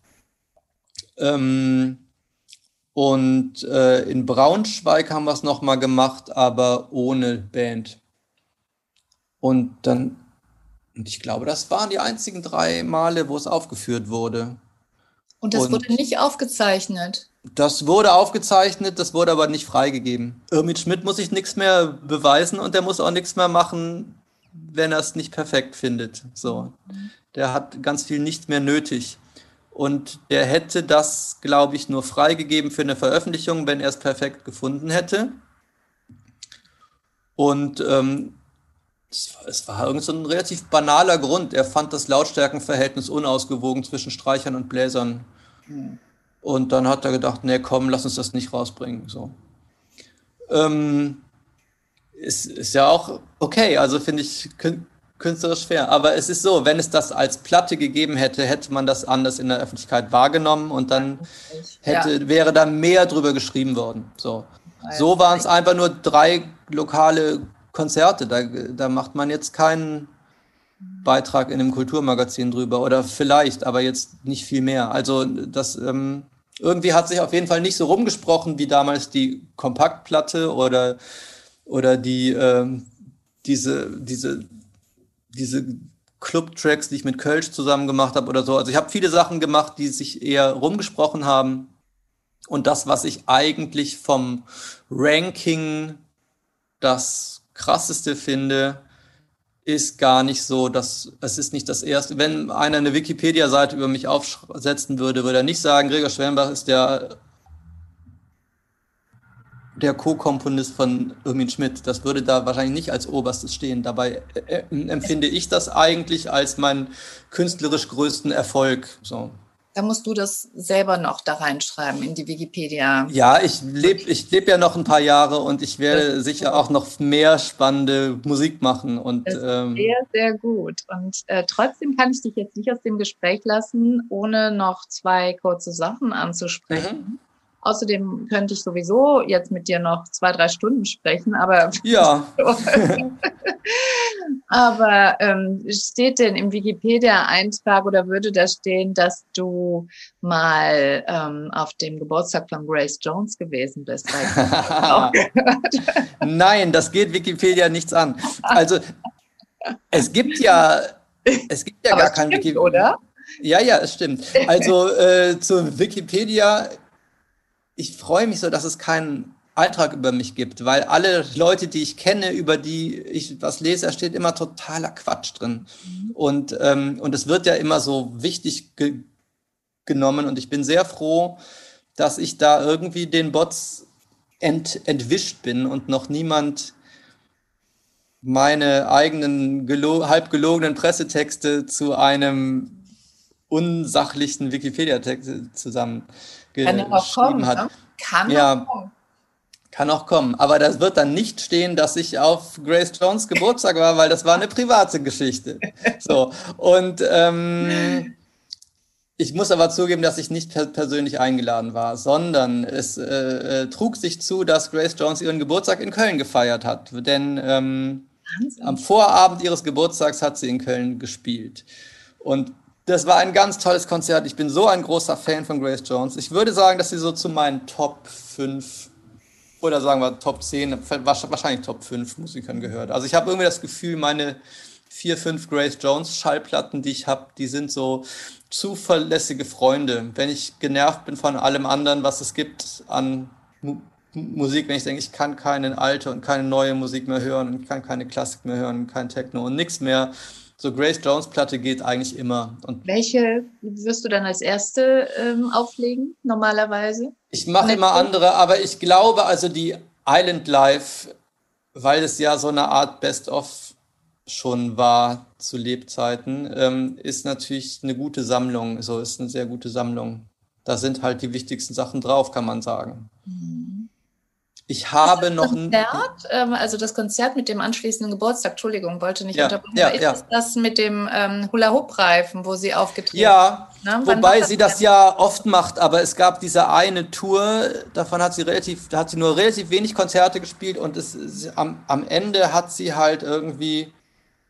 Ähm, und äh, in Braunschweig haben wir es nochmal gemacht, aber ohne Band. Und dann und ich glaube, das waren die einzigen drei Male, wo es aufgeführt wurde. Und das Und wurde nicht aufgezeichnet. Das wurde aufgezeichnet, das wurde aber nicht freigegeben. Irmit Schmidt muss sich nichts mehr beweisen und der muss auch nichts mehr machen, wenn er es nicht perfekt findet. So. Der hat ganz viel nicht mehr nötig. Und der hätte das, glaube ich, nur freigegeben für eine Veröffentlichung, wenn er es perfekt gefunden hätte. Und ähm, es, war irgend so ein relativ banaler Grund. Er fand das Lautstärkenverhältnis unausgewogen zwischen Streichern und Bläsern. Hm. Und dann hat er gedacht, nee, komm, lass uns das nicht rausbringen. So. Ähm, ist, ist ja auch okay, also finde ich künstlerisch fair. Aber es ist so, wenn es das als Platte gegeben hätte, hätte man das anders in der Öffentlichkeit wahrgenommen und dann hätte, ja. wäre da mehr drüber geschrieben worden. So, so waren es einfach nur drei lokale Konzerte. Da, da macht man jetzt keinen Beitrag in einem Kulturmagazin drüber oder vielleicht, aber jetzt nicht viel mehr. Also das ähm, irgendwie hat sich auf jeden Fall nicht so rumgesprochen wie damals die Kompaktplatte oder, oder die, ähm, diese, diese, diese Club-Tracks, die ich mit Kölsch zusammen gemacht habe oder so. Also ich habe viele Sachen gemacht, die sich eher rumgesprochen haben. Und das, was ich eigentlich vom Ranking das krasseste finde, ist gar nicht so, dass es ist nicht das erste. Wenn einer eine Wikipedia-Seite über mich aufsetzen würde, würde er nicht sagen, Gregor Schwellenbach ist der, der Co-Komponist von Irmin Schmidt. Das würde da wahrscheinlich nicht als oberstes stehen. Dabei äh, äh empfinde ich das eigentlich als meinen künstlerisch größten Erfolg. So. Da musst du das selber noch da reinschreiben in die Wikipedia. Ja, ich lebe ich leb ja noch ein paar Jahre und ich werde sicher auch noch mehr spannende Musik machen. Und, ähm, sehr, sehr gut. Und äh, trotzdem kann ich dich jetzt nicht aus dem Gespräch lassen, ohne noch zwei kurze Sachen anzusprechen. Mhm. Außerdem könnte ich sowieso jetzt mit dir noch zwei, drei Stunden sprechen, aber. Ja. aber ähm, steht denn im Wikipedia-Eintrag oder würde da stehen, dass du mal ähm, auf dem Geburtstag von Grace Jones gewesen bist? Nein, das geht Wikipedia nichts an. Also, es gibt ja, es gibt ja aber gar kein Wikipedia. Oder? Ja, ja, es stimmt. Also äh, zur Wikipedia ich freue mich so, dass es keinen Eintrag über mich gibt, weil alle Leute, die ich kenne, über die ich was lese, da steht immer totaler Quatsch drin. Mhm. Und, ähm, und es wird ja immer so wichtig ge genommen und ich bin sehr froh, dass ich da irgendwie den Bots ent entwischt bin und noch niemand meine eigenen gelo halb gelogenen Pressetexte zu einem unsachlichen Wikipedia-Text zusammen auch kommen, hat. Ne? Kann ja, auch kommen. Kann auch kommen. Aber das wird dann nicht stehen, dass ich auf Grace Jones Geburtstag war, weil das war eine private Geschichte. So. Und ähm, ich muss aber zugeben, dass ich nicht per persönlich eingeladen war, sondern es äh, äh, trug sich zu, dass Grace Jones ihren Geburtstag in Köln gefeiert hat. Denn ähm, am Vorabend ihres Geburtstags hat sie in Köln gespielt. Und das war ein ganz tolles Konzert. Ich bin so ein großer Fan von Grace Jones. Ich würde sagen, dass sie so zu meinen Top 5 oder sagen wir Top 10, wahrscheinlich Top 5 Musikern gehört. Also ich habe irgendwie das Gefühl, meine vier, fünf Grace Jones Schallplatten, die ich habe, die sind so zuverlässige Freunde. Wenn ich genervt bin von allem anderen, was es gibt an Mu Musik, wenn ich denke, ich kann keine alte und keine neue Musik mehr hören und kann keine Klassik mehr hören, kein Techno und nichts mehr, so Grace Jones Platte geht eigentlich immer. Und Welche wirst du dann als erste ähm, auflegen, normalerweise? Ich mache immer andere, aber ich glaube, also die Island Life, weil es ja so eine Art Best-of schon war zu Lebzeiten, ähm, ist natürlich eine gute Sammlung. So ist eine sehr gute Sammlung. Da sind halt die wichtigsten Sachen drauf, kann man sagen. Mhm. Ich habe noch ein Konzert, ähm, also das Konzert mit dem anschließenden Geburtstag, Entschuldigung, wollte nicht ja, unterbrechen. Ja, ist ja. das mit dem ähm, Hula-Hoop-Reifen, wo sie aufgetreten Ja, ne? wobei sie das ja oft macht, aber es gab diese eine Tour, davon hat sie relativ, da hat sie nur relativ wenig Konzerte gespielt und es, am, am Ende hat sie halt irgendwie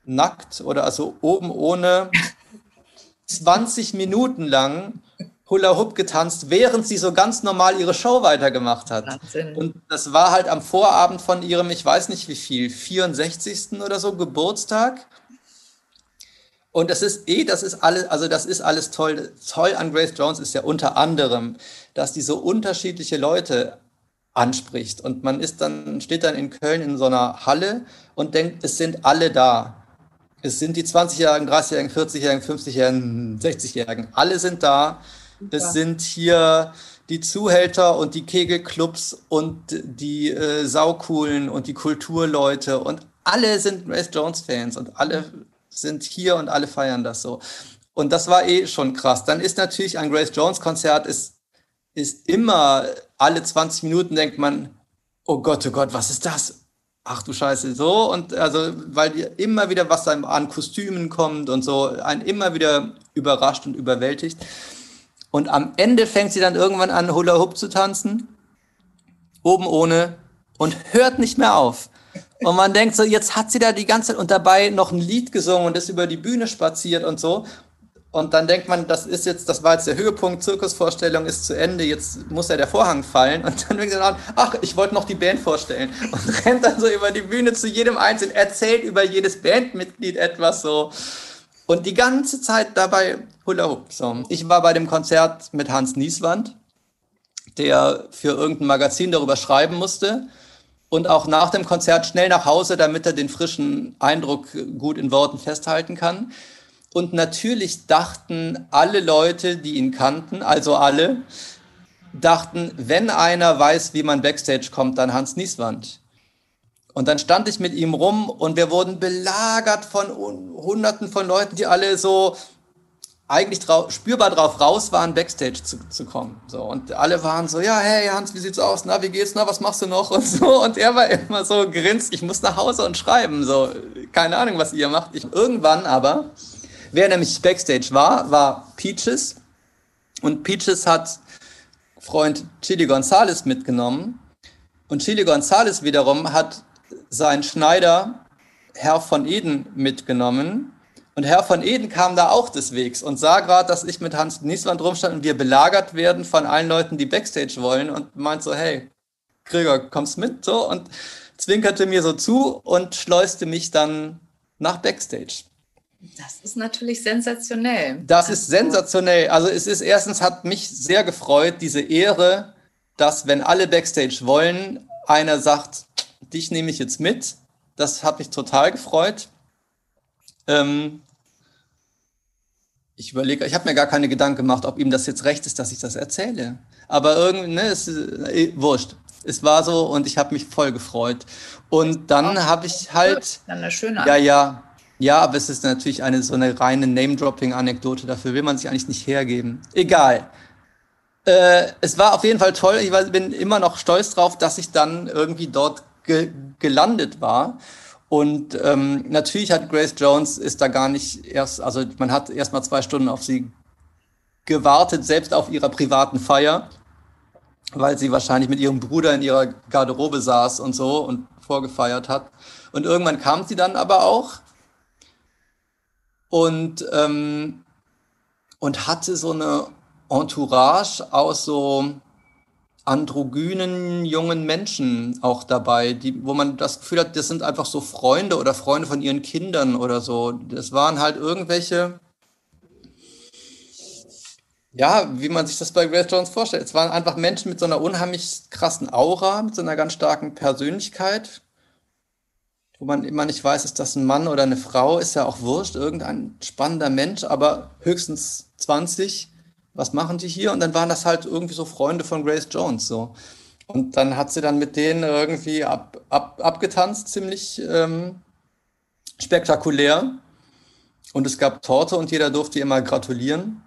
nackt oder also oben ohne 20 Minuten lang Hula Hoop getanzt, während sie so ganz normal ihre Show weitergemacht hat. Wahnsinn. Und das war halt am Vorabend von ihrem, ich weiß nicht wie viel, 64. oder so Geburtstag. Und das ist eh, das ist alles, also das ist alles toll. Toll an Grace Jones ist ja unter anderem, dass die so unterschiedliche Leute anspricht. Und man ist dann, steht dann in Köln in so einer Halle und denkt, es sind alle da. Es sind die 20-Jährigen, 30-Jährigen, 40-Jährigen, 50-Jährigen, 60-Jährigen. Alle sind da. Es sind hier die Zuhälter und die Kegelclubs und die äh, Saucoolen und die Kulturleute und alle sind Grace Jones Fans und alle sind hier und alle feiern das so. Und das war eh schon krass. Dann ist natürlich ein Grace Jones Konzert ist, ist immer alle 20 Minuten denkt man, oh Gott, oh Gott, was ist das? Ach du Scheiße, so. Und also, weil immer wieder was an Kostümen kommt und so, einen immer wieder überrascht und überwältigt. Und am Ende fängt sie dann irgendwann an, Hula Hoop zu tanzen. Oben ohne und hört nicht mehr auf. Und man denkt so, jetzt hat sie da die ganze Zeit und dabei noch ein Lied gesungen und ist über die Bühne spaziert und so. Und dann denkt man, das ist jetzt, das war jetzt der Höhepunkt, Zirkusvorstellung ist zu Ende, jetzt muss ja der Vorhang fallen. Und dann fängt sie an, ach, ich wollte noch die Band vorstellen. Und rennt dann so über die Bühne zu jedem Einzelnen, erzählt über jedes Bandmitglied etwas so. Und die ganze Zeit dabei Hula Hoop. So. Ich war bei dem Konzert mit Hans Nieswand, der für irgendein Magazin darüber schreiben musste und auch nach dem Konzert schnell nach Hause, damit er den frischen Eindruck gut in Worten festhalten kann. Und natürlich dachten alle Leute, die ihn kannten, also alle, dachten, wenn einer weiß, wie man Backstage kommt, dann Hans Nieswand. Und dann stand ich mit ihm rum und wir wurden belagert von Hunderten von Leuten, die alle so eigentlich drauf, spürbar drauf raus waren, Backstage zu, zu kommen. So, und alle waren so, ja, hey Hans, wie sieht's aus? Na, wie geht's? Na, was machst du noch? Und so. Und er war immer so grinst, ich muss nach Hause und schreiben. So, keine Ahnung, was ihr macht. Ich, irgendwann aber Wer nämlich Backstage war, war Peaches. Und Peaches hat Freund Chili Gonzales mitgenommen. Und Chili Gonzales wiederum hat seinen Schneider Herr von Eden mitgenommen. Und Herr von Eden kam da auch des Wegs und sah gerade, dass ich mit Hans Nieswand rumstand und wir belagert werden von allen Leuten, die Backstage wollen und meint so, hey, Gregor, kommst mit? So und zwinkerte mir so zu und schleuste mich dann nach Backstage. Das ist natürlich sensationell. Das ist sensationell. Also es ist erstens hat mich sehr gefreut, diese Ehre, dass wenn alle Backstage wollen, einer sagt, dich nehme ich jetzt mit. Das hat mich total gefreut. Ähm, ich überlege, ich habe mir gar keine Gedanken gemacht, ob ihm das jetzt recht ist, dass ich das erzähle. Aber irgendwie, ne, es ist äh, wurscht. Es war so und ich habe mich voll gefreut. Und dann habe ich halt. Dann eine schöne Ja, ja. Ja, aber es ist natürlich eine so eine reine Name-Dropping-Anekdote. Dafür will man sich eigentlich nicht hergeben. Egal. Äh, es war auf jeden Fall toll. Ich bin immer noch stolz drauf, dass ich dann irgendwie dort ge gelandet war. Und ähm, natürlich hat Grace Jones ist da gar nicht erst, also man hat erst mal zwei Stunden auf sie gewartet, selbst auf ihrer privaten Feier, weil sie wahrscheinlich mit ihrem Bruder in ihrer Garderobe saß und so und vorgefeiert hat. Und irgendwann kam sie dann aber auch und, ähm, und hatte so eine Entourage aus so androgynen jungen Menschen auch dabei, die, wo man das Gefühl hat, das sind einfach so Freunde oder Freunde von ihren Kindern oder so. Das waren halt irgendwelche, ja, wie man sich das bei Grace Jones vorstellt. Es waren einfach Menschen mit so einer unheimlich krassen Aura, mit so einer ganz starken Persönlichkeit, wo man immer nicht weiß, ist das ein Mann oder eine Frau, ist ja auch wurscht, irgendein spannender Mensch, aber höchstens 20. Was machen die hier? Und dann waren das halt irgendwie so Freunde von Grace Jones so. Und dann hat sie dann mit denen irgendwie ab, ab, abgetanzt, ziemlich ähm, spektakulär. Und es gab Torte und jeder durfte ihr mal gratulieren.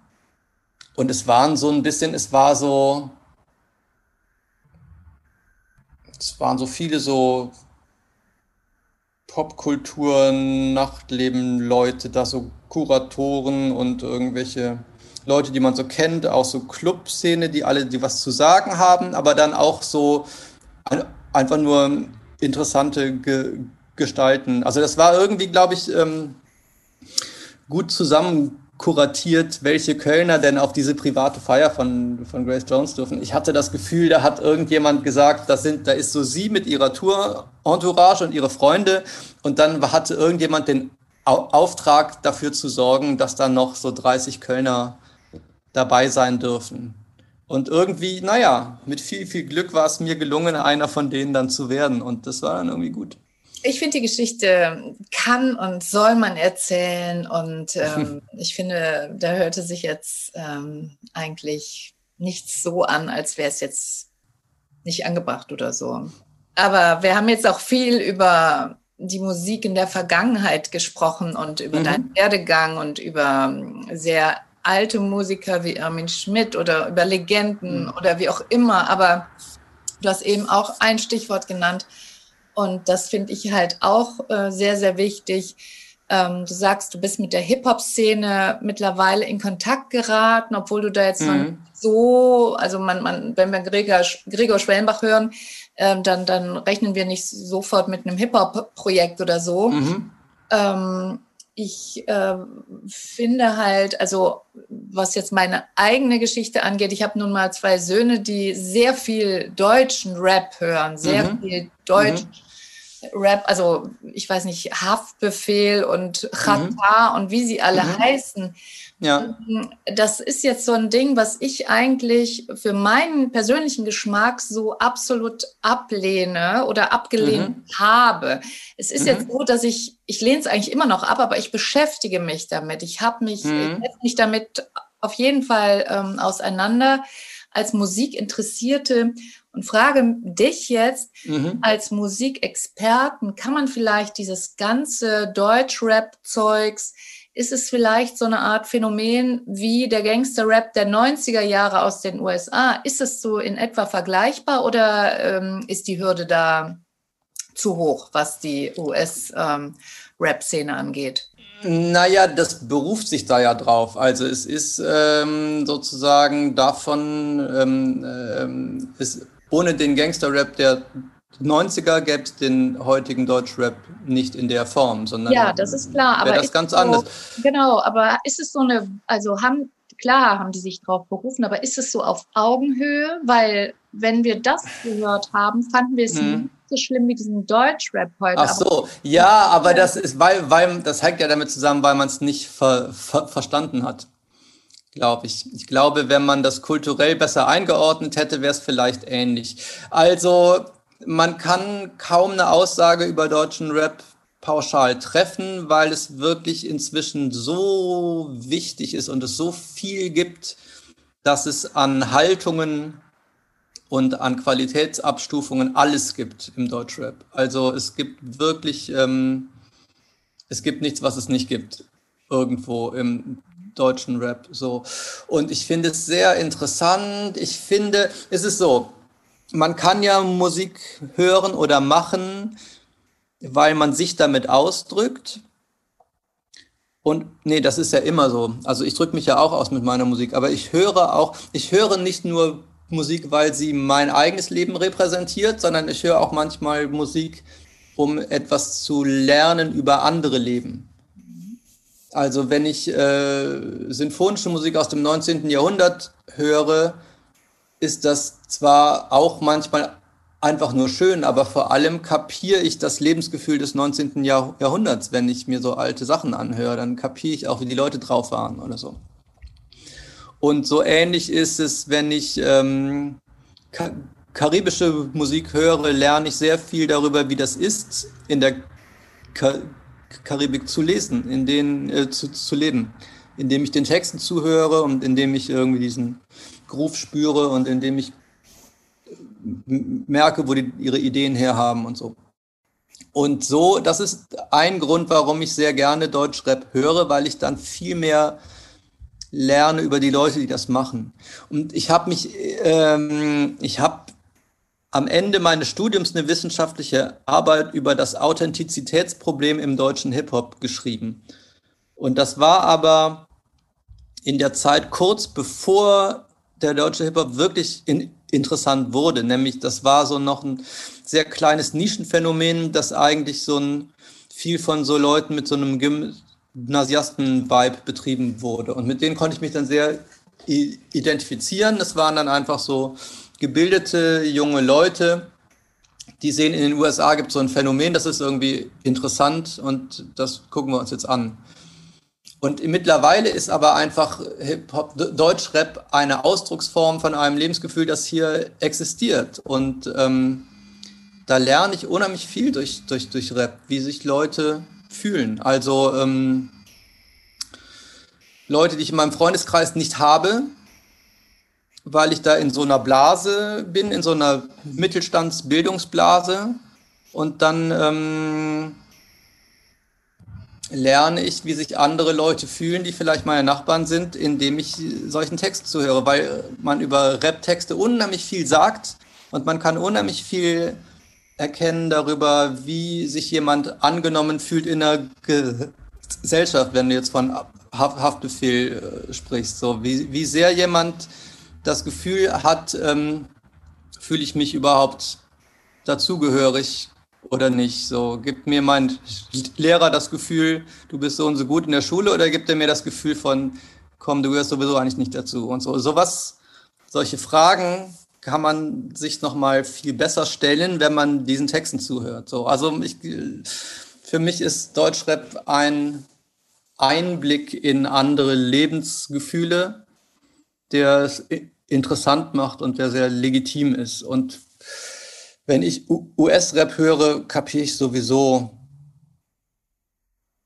Und es waren so ein bisschen, es war so, es waren so viele so Popkultur, Nachtleben, Leute, da so Kuratoren und irgendwelche Leute, die man so kennt, auch so Clubszene, die alle, die was zu sagen haben, aber dann auch so ein, einfach nur interessante Ge Gestalten. Also das war irgendwie, glaube ich, ähm, gut zusammen kuratiert, welche Kölner denn auf diese private Feier von, von Grace Jones dürfen. Ich hatte das Gefühl, da hat irgendjemand gesagt, das sind, da ist so sie mit ihrer Tour-Entourage und ihre Freunde und dann hatte irgendjemand den Auftrag dafür zu sorgen, dass dann noch so 30 Kölner dabei sein dürfen. Und irgendwie, naja, mit viel, viel Glück war es mir gelungen, einer von denen dann zu werden. Und das war dann irgendwie gut. Ich finde, die Geschichte kann und soll man erzählen. Und ähm, ich finde, da hörte sich jetzt ähm, eigentlich nichts so an, als wäre es jetzt nicht angebracht oder so. Aber wir haben jetzt auch viel über die Musik in der Vergangenheit gesprochen und über mhm. deinen Werdegang und über ähm, sehr alte Musiker wie Armin Schmidt oder über Legenden mhm. oder wie auch immer. Aber du hast eben auch ein Stichwort genannt und das finde ich halt auch äh, sehr, sehr wichtig. Ähm, du sagst, du bist mit der Hip-Hop-Szene mittlerweile in Kontakt geraten, obwohl du da jetzt mhm. so, also man, man, wenn wir Gregor, Gregor Schwellenbach hören, ähm, dann, dann rechnen wir nicht sofort mit einem Hip-Hop-Projekt oder so. Mhm. Ähm, ich äh, finde halt, also was jetzt meine eigene Geschichte angeht, ich habe nun mal zwei Söhne, die sehr viel deutschen Rap hören, sehr mhm. viel Deutsch. Mhm. Rap, also ich weiß nicht, Haftbefehl und Chata mhm. und wie sie alle mhm. heißen. Ja. Das ist jetzt so ein Ding, was ich eigentlich für meinen persönlichen Geschmack so absolut ablehne oder abgelehnt mhm. habe. Es ist mhm. jetzt so, dass ich, ich lehne es eigentlich immer noch ab, aber ich beschäftige mich damit. Ich habe mich, mhm. ich mich damit auf jeden Fall ähm, auseinander als Musikinteressierte und frage dich jetzt mhm. als Musikexperten, kann man vielleicht dieses ganze Deutschrap-Zeugs ist es vielleicht so eine Art Phänomen wie der Gangster-Rap der 90er Jahre aus den USA? Ist es so in etwa vergleichbar oder ähm, ist die Hürde da zu hoch, was die US-Rap-Szene ähm, angeht? Naja, das beruft sich da ja drauf. Also es ist ähm, sozusagen davon, ähm, ähm, ist ohne den Gangster-Rap der 90er gäbe es den heutigen Deutschrap nicht in der Form, sondern ja, das ist klar, aber das ganz so, anders. Genau, aber ist es so eine, also haben klar haben die sich drauf berufen, aber ist es so auf Augenhöhe, weil wenn wir das gehört haben, fanden wir es hm. nicht so schlimm wie diesen Deutschrap heute. Ach so, ja, aber das ist, weil, weil das hängt ja damit zusammen, weil man es nicht ver, ver, verstanden hat glaube ich. Ich glaube, wenn man das kulturell besser eingeordnet hätte, wäre es vielleicht ähnlich. Also man kann kaum eine Aussage über deutschen Rap pauschal treffen, weil es wirklich inzwischen so wichtig ist und es so viel gibt, dass es an Haltungen und an Qualitätsabstufungen alles gibt im Deutschrap. Also es gibt wirklich, ähm, es gibt nichts, was es nicht gibt irgendwo im deutschen Rap. So und ich finde es sehr interessant. Ich finde, es ist so, man kann ja Musik hören oder machen, weil man sich damit ausdrückt. Und nee, das ist ja immer so. Also ich drücke mich ja auch aus mit meiner Musik, aber ich höre auch, ich höre nicht nur Musik, weil sie mein eigenes Leben repräsentiert, sondern ich höre auch manchmal Musik, um etwas zu lernen über andere Leben. Also wenn ich äh, sinfonische Musik aus dem 19. Jahrhundert höre, ist das zwar auch manchmal einfach nur schön, aber vor allem kapiere ich das Lebensgefühl des 19. Jahr Jahrhunderts, wenn ich mir so alte Sachen anhöre, dann kapiere ich auch, wie die Leute drauf waren oder so. Und so ähnlich ist es, wenn ich ähm, ka karibische Musik höre, lerne ich sehr viel darüber, wie das ist, in der Ka Karibik zu lesen, in denen äh, zu, zu leben, indem ich den Texten zuhöre und indem ich irgendwie diesen Groove spüre und indem ich merke, wo die ihre Ideen herhaben und so. Und so, das ist ein Grund, warum ich sehr gerne Deutschrap höre, weil ich dann viel mehr lerne über die Leute, die das machen. Und ich habe mich, ähm, ich habe am Ende meines Studiums eine wissenschaftliche Arbeit über das Authentizitätsproblem im deutschen Hip-Hop geschrieben. Und das war aber in der Zeit kurz bevor der deutsche Hip-Hop wirklich in, interessant wurde. Nämlich, das war so noch ein sehr kleines Nischenphänomen, das eigentlich so ein viel von so Leuten mit so einem Gymnasiasten-Vibe betrieben wurde. Und mit denen konnte ich mich dann sehr identifizieren. Das waren dann einfach so gebildete junge Leute, die sehen, in den USA gibt es so ein Phänomen, das ist irgendwie interessant und das gucken wir uns jetzt an. Und mittlerweile ist aber einfach Hip-Hop, Deutschrap eine Ausdrucksform von einem Lebensgefühl, das hier existiert. Und ähm, da lerne ich unheimlich viel durch, durch, durch Rap, wie sich Leute fühlen. Also ähm, Leute, die ich in meinem Freundeskreis nicht habe, weil ich da in so einer Blase bin, in so einer Mittelstandsbildungsblase. Und dann ähm, lerne ich, wie sich andere Leute fühlen, die vielleicht meine Nachbarn sind, indem ich solchen Text zuhöre, weil man über Rap-Texte unheimlich viel sagt und man kann unheimlich viel erkennen darüber, wie sich jemand angenommen fühlt in der Gesellschaft, wenn du jetzt von Haftbefehl äh, sprichst. So, wie, wie sehr jemand das Gefühl hat, ähm, fühle ich mich überhaupt dazugehörig oder nicht? So, gibt mir mein Lehrer das Gefühl, du bist so und so gut in der Schule oder gibt er mir das Gefühl von, komm, du gehörst sowieso eigentlich nicht dazu und so. Sowas, solche Fragen kann man sich noch mal viel besser stellen, wenn man diesen Texten zuhört. So, also ich, für mich ist Deutschrap ein Einblick in andere Lebensgefühle, der es interessant macht und der sehr legitim ist. Und wenn ich US-Rap höre, kapiere ich sowieso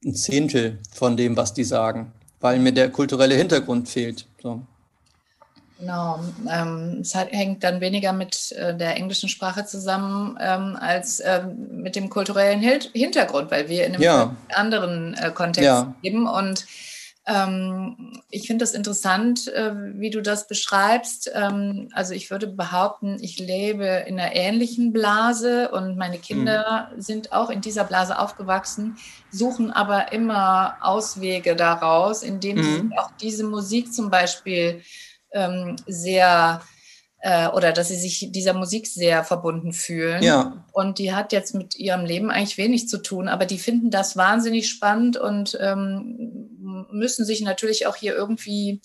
ein Zehntel von dem, was die sagen, weil mir der kulturelle Hintergrund fehlt. So. Genau. Ähm, es hat, hängt dann weniger mit äh, der englischen Sprache zusammen ähm, als ähm, mit dem kulturellen Hil Hintergrund, weil wir in einem ja. anderen äh, Kontext ja. leben. Und ähm, ich finde das interessant, äh, wie du das beschreibst. Ähm, also ich würde behaupten, ich lebe in einer ähnlichen Blase und meine Kinder mhm. sind auch in dieser Blase aufgewachsen, suchen aber immer Auswege daraus, indem mhm. sie auch diese Musik zum Beispiel ähm, sehr äh, oder dass sie sich dieser Musik sehr verbunden fühlen. Ja. Und die hat jetzt mit ihrem Leben eigentlich wenig zu tun, aber die finden das wahnsinnig spannend und ähm, müssen sich natürlich auch hier irgendwie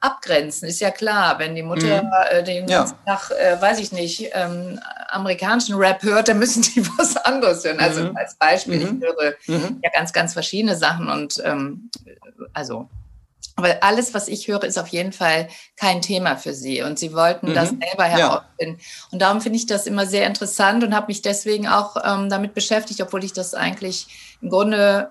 abgrenzen. Ist ja klar, wenn die Mutter mhm. äh, den ganzen ja. Tag, äh, weiß ich nicht, ähm, amerikanischen Rap hört, dann müssen die was anderes hören. Also mhm. als Beispiel, mhm. ich höre mhm. ja ganz, ganz verschiedene Sachen und ähm, also aber alles, was ich höre, ist auf jeden Fall kein Thema für Sie. Und Sie wollten mhm. das selber herausfinden. Ja. Und darum finde ich das immer sehr interessant und habe mich deswegen auch ähm, damit beschäftigt, obwohl ich das eigentlich im Grunde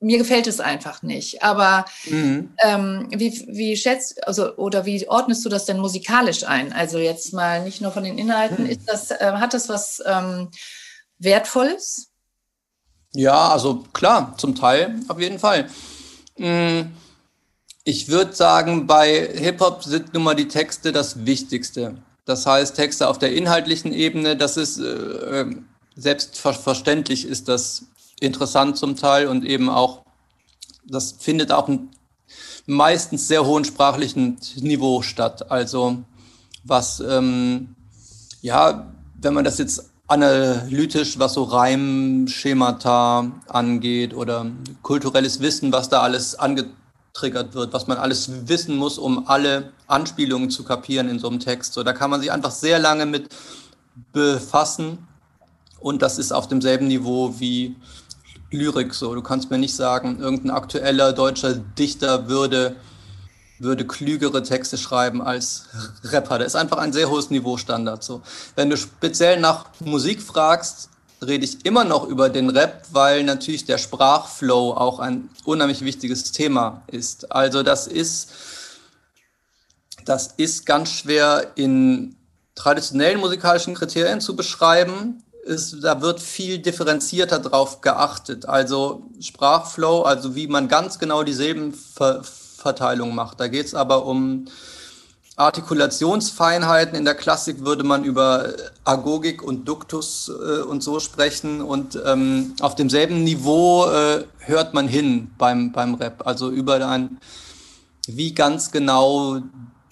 mir gefällt es einfach nicht. Aber mhm. ähm, wie, wie schätzt, also oder wie ordnest du das denn musikalisch ein? Also jetzt mal nicht nur von den Inhalten, mhm. ist das, äh, hat das was ähm, Wertvolles? Ja, also klar, zum Teil auf jeden Fall. Mhm. Ich würde sagen, bei Hip-Hop sind nun mal die Texte das Wichtigste. Das heißt, Texte auf der inhaltlichen Ebene, das ist äh, selbstverständlich, ist das interessant zum Teil und eben auch, das findet auch meistens sehr hohen sprachlichen Niveau statt. Also was, ähm, ja, wenn man das jetzt analytisch, was so Reimschemata angeht oder kulturelles Wissen, was da alles ange getriggert wird, was man alles wissen muss, um alle Anspielungen zu kapieren in so einem Text. So, da kann man sich einfach sehr lange mit befassen und das ist auf demselben Niveau wie Lyrik. So, du kannst mir nicht sagen, irgendein aktueller deutscher Dichter würde würde klügere Texte schreiben als Rapper. Der ist einfach ein sehr hohes Niveaustandard. So, wenn du speziell nach Musik fragst, rede ich immer noch über den Rap, weil natürlich der Sprachflow auch ein unheimlich wichtiges Thema ist. Also das ist, das ist ganz schwer in traditionellen musikalischen Kriterien zu beschreiben. Ist, da wird viel differenzierter drauf geachtet. Also Sprachflow, also wie man ganz genau die Silbenverteilung macht. Da geht es aber um Artikulationsfeinheiten. In der Klassik würde man über Agogik und Duktus äh, und so sprechen. Und ähm, auf demselben Niveau äh, hört man hin beim, beim Rap. Also über ein, wie ganz genau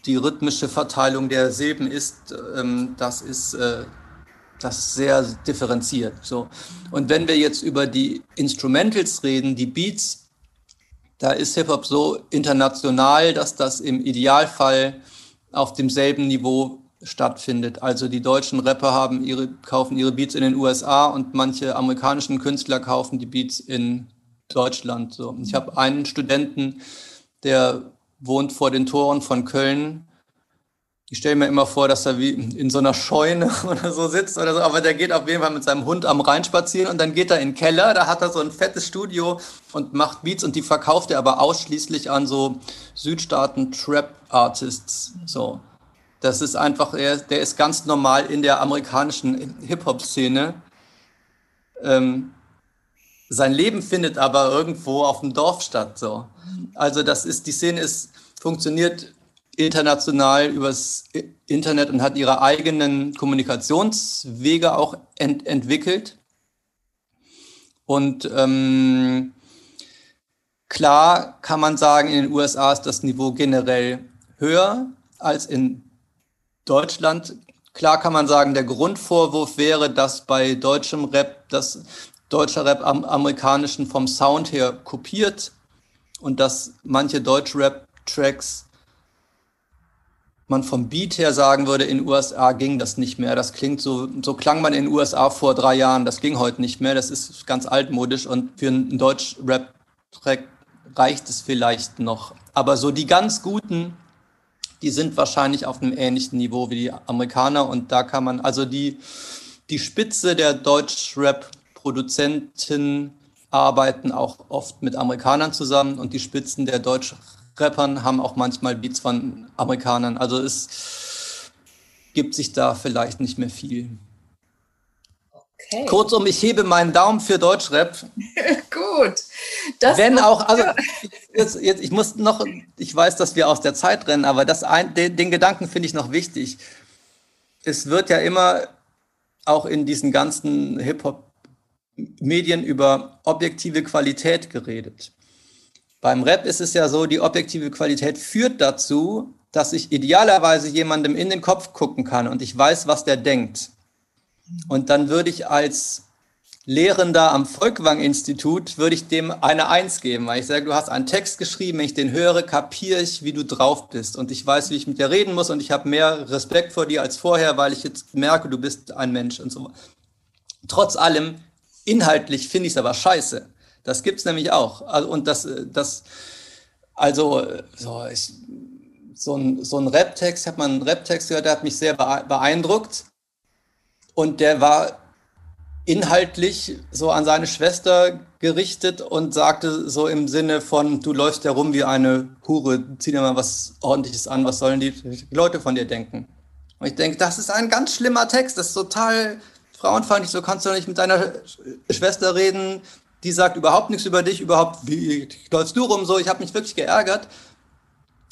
die rhythmische Verteilung der Silben ist, ähm, das ist äh, das ist sehr differenziert. So. Und wenn wir jetzt über die Instrumentals reden, die Beats, da ist Hip-Hop so international, dass das im Idealfall auf demselben Niveau stattfindet. Also die deutschen Rapper haben ihre, kaufen ihre Beats in den USA und manche amerikanischen Künstler kaufen die Beats in Deutschland. So. Ich habe einen Studenten, der wohnt vor den Toren von Köln ich stelle mir immer vor, dass er wie in so einer Scheune oder so sitzt oder so, aber der geht auf jeden Fall mit seinem Hund am Rhein spazieren und dann geht er in den Keller, da hat er so ein fettes Studio und macht Beats und die verkauft er aber ausschließlich an so Südstaaten-Trap-Artists. So. Das ist einfach, er, der ist ganz normal in der amerikanischen Hip-Hop-Szene. Ähm, sein Leben findet aber irgendwo auf dem Dorf statt. So. Also das ist, die Szene ist, funktioniert international übers Internet und hat ihre eigenen Kommunikationswege auch ent entwickelt. Und ähm, klar kann man sagen, in den USA ist das Niveau generell höher als in Deutschland. Klar kann man sagen, der Grundvorwurf wäre, dass bei deutschem Rap das deutscher Rap am amerikanischen vom Sound her kopiert und dass manche Deutsch-Rap-Tracks man vom Beat her sagen würde, in USA ging das nicht mehr. Das klingt so, so klang man in USA vor drei Jahren. Das ging heute nicht mehr. Das ist ganz altmodisch und für einen Deutsch-Rap-Track reicht es vielleicht noch. Aber so die ganz guten, die sind wahrscheinlich auf einem ähnlichen Niveau wie die Amerikaner und da kann man, also die, die Spitze der Deutsch-Rap-Produzenten arbeiten auch oft mit Amerikanern zusammen und die Spitzen der Deutsch Rappern haben auch manchmal Beats von Amerikanern. Also es gibt sich da vielleicht nicht mehr viel. Okay. Kurzum, ich hebe meinen Daumen für Deutschrap. Gut. Das Wenn auch, also jetzt, jetzt, ich muss noch, ich weiß, dass wir aus der Zeit rennen, aber das ein, den, den Gedanken finde ich noch wichtig. Es wird ja immer auch in diesen ganzen Hip-Hop-Medien über objektive Qualität geredet. Beim Rap ist es ja so, die objektive Qualität führt dazu, dass ich idealerweise jemandem in den Kopf gucken kann und ich weiß, was der denkt. Und dann würde ich als Lehrender am Volkwang-Institut, würde ich dem eine Eins geben, weil ich sage, du hast einen Text geschrieben, wenn ich den höre, kapiere ich, wie du drauf bist und ich weiß, wie ich mit dir reden muss und ich habe mehr Respekt vor dir als vorher, weil ich jetzt merke, du bist ein Mensch und so. Trotz allem, inhaltlich finde ich es aber scheiße. Das gibt es nämlich auch. Also, und das, das also so, ich, so ein, so ein Rap-Text, ich habe mal einen Rap-Text gehört, der hat mich sehr beeindruckt. Und der war inhaltlich so an seine Schwester gerichtet und sagte so im Sinne von, du läufst ja rum wie eine Hure, zieh dir mal was ordentliches an, was sollen die Leute von dir denken? Und ich denke, das ist ein ganz schlimmer Text, das ist total frauenfeindlich, so kannst du nicht mit deiner Schwester reden, die sagt überhaupt nichts über dich, überhaupt, wie läufst du rum, so, ich habe mich wirklich geärgert.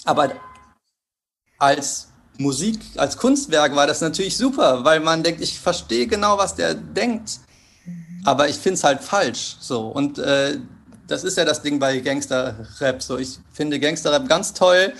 Aber als Musik, als Kunstwerk war das natürlich super, weil man denkt, ich verstehe genau, was der denkt, aber ich finde es halt falsch. So. Und äh, das ist ja das Ding bei Gangster-Rap. So. Ich finde Gangster-Rap ganz toll,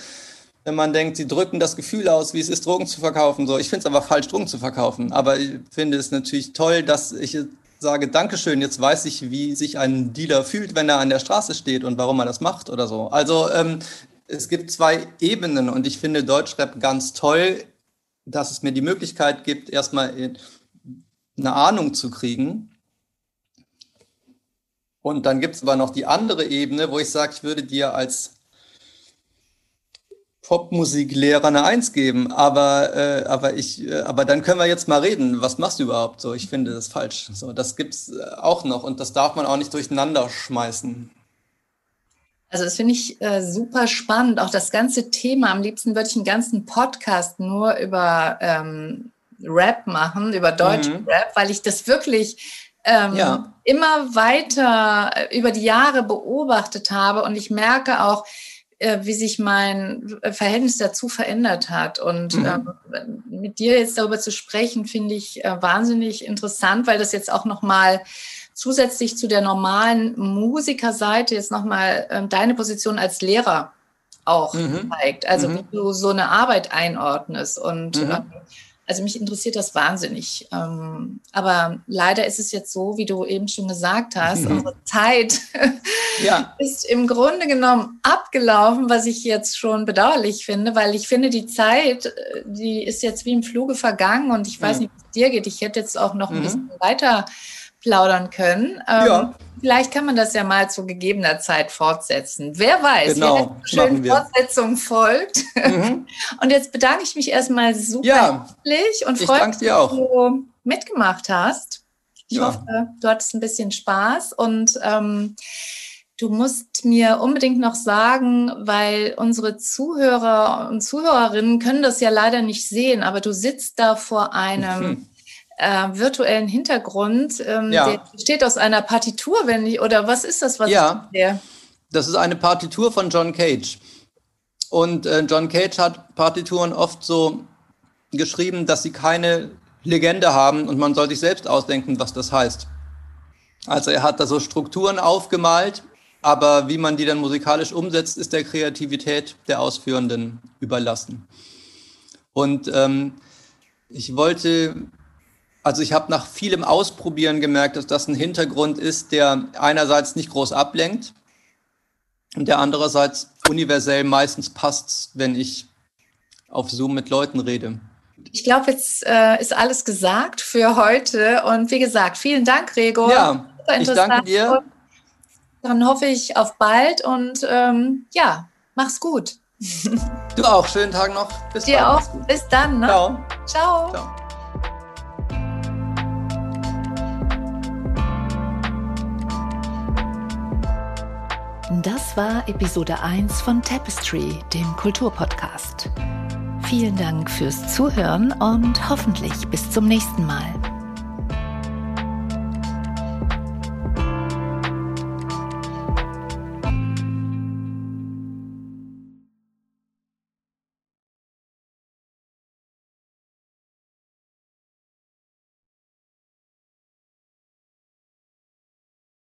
wenn man denkt, sie drücken das Gefühl aus, wie es ist, Drogen zu verkaufen. So. Ich finde es aber falsch, Drogen zu verkaufen. Aber ich finde es natürlich toll, dass ich sage, Dankeschön, jetzt weiß ich, wie sich ein Dealer fühlt, wenn er an der Straße steht und warum er das macht oder so. Also ähm, es gibt zwei Ebenen und ich finde Deutschrap ganz toll, dass es mir die Möglichkeit gibt, erstmal eine Ahnung zu kriegen. Und dann gibt es aber noch die andere Ebene, wo ich sage, ich würde dir als Popmusiklehrer eine Eins geben, aber, äh, aber ich, äh, aber dann können wir jetzt mal reden. Was machst du überhaupt? So, ich finde das falsch. So, das gibt's äh, auch noch und das darf man auch nicht durcheinander schmeißen. Also das finde ich äh, super spannend. Auch das ganze Thema. Am liebsten würde ich einen ganzen Podcast nur über ähm, Rap machen, über deutschen mhm. Rap, weil ich das wirklich ähm, ja. immer weiter äh, über die Jahre beobachtet habe und ich merke auch, äh, wie sich mein Verhältnis dazu verändert hat. Und mhm. ähm, mit dir jetzt darüber zu sprechen, finde ich äh, wahnsinnig interessant, weil das jetzt auch nochmal zusätzlich zu der normalen Musikerseite jetzt nochmal ähm, deine Position als Lehrer auch mhm. zeigt. Also mhm. wie du so eine Arbeit einordnest. Und mhm. ähm, also mich interessiert das wahnsinnig. Ähm, aber leider ist es jetzt so, wie du eben schon gesagt hast, mhm. unsere Zeit ja. ist im Grunde genommen abgelaufen, was ich jetzt schon bedauerlich finde, weil ich finde, die Zeit, die ist jetzt wie im Fluge vergangen und ich weiß mhm. nicht, wie es dir geht. Ich hätte jetzt auch noch ein mhm. bisschen weiter plaudern können. Ähm, ja. Vielleicht kann man das ja mal zu gegebener Zeit fortsetzen. Wer weiß, genau, schön Fortsetzung folgt. Mhm. Und jetzt bedanke ich mich erstmal super ja, herzlich und freue mich, dass du mitgemacht hast. Ich ja. hoffe, du hattest ein bisschen Spaß und ähm, du musst mir unbedingt noch sagen, weil unsere Zuhörer und Zuhörerinnen können das ja leider nicht sehen, aber du sitzt da vor einem mhm. Äh, virtuellen Hintergrund. Ähm, ja. Der besteht aus einer Partitur, wenn ich, oder was ist das, was ja. ich Das ist eine Partitur von John Cage. Und äh, John Cage hat Partituren oft so geschrieben, dass sie keine Legende haben und man soll sich selbst ausdenken, was das heißt. Also er hat da so Strukturen aufgemalt, aber wie man die dann musikalisch umsetzt, ist der Kreativität der Ausführenden überlassen. Und ähm, ich wollte, also ich habe nach vielem Ausprobieren gemerkt, dass das ein Hintergrund ist, der einerseits nicht groß ablenkt und der andererseits universell meistens passt, wenn ich auf Zoom mit Leuten rede. Ich glaube, jetzt äh, ist alles gesagt für heute. Und wie gesagt, vielen Dank, Gregor. Ja, ich danke dir. Und dann hoffe ich auf bald und ähm, ja, mach's gut. Du auch. Schönen Tag noch. Bis Dir bald. auch. Bis dann. Ne? Ciao. Ciao. Ciao. Das war Episode 1 von Tapestry, dem Kulturpodcast. Vielen Dank fürs Zuhören und hoffentlich bis zum nächsten Mal.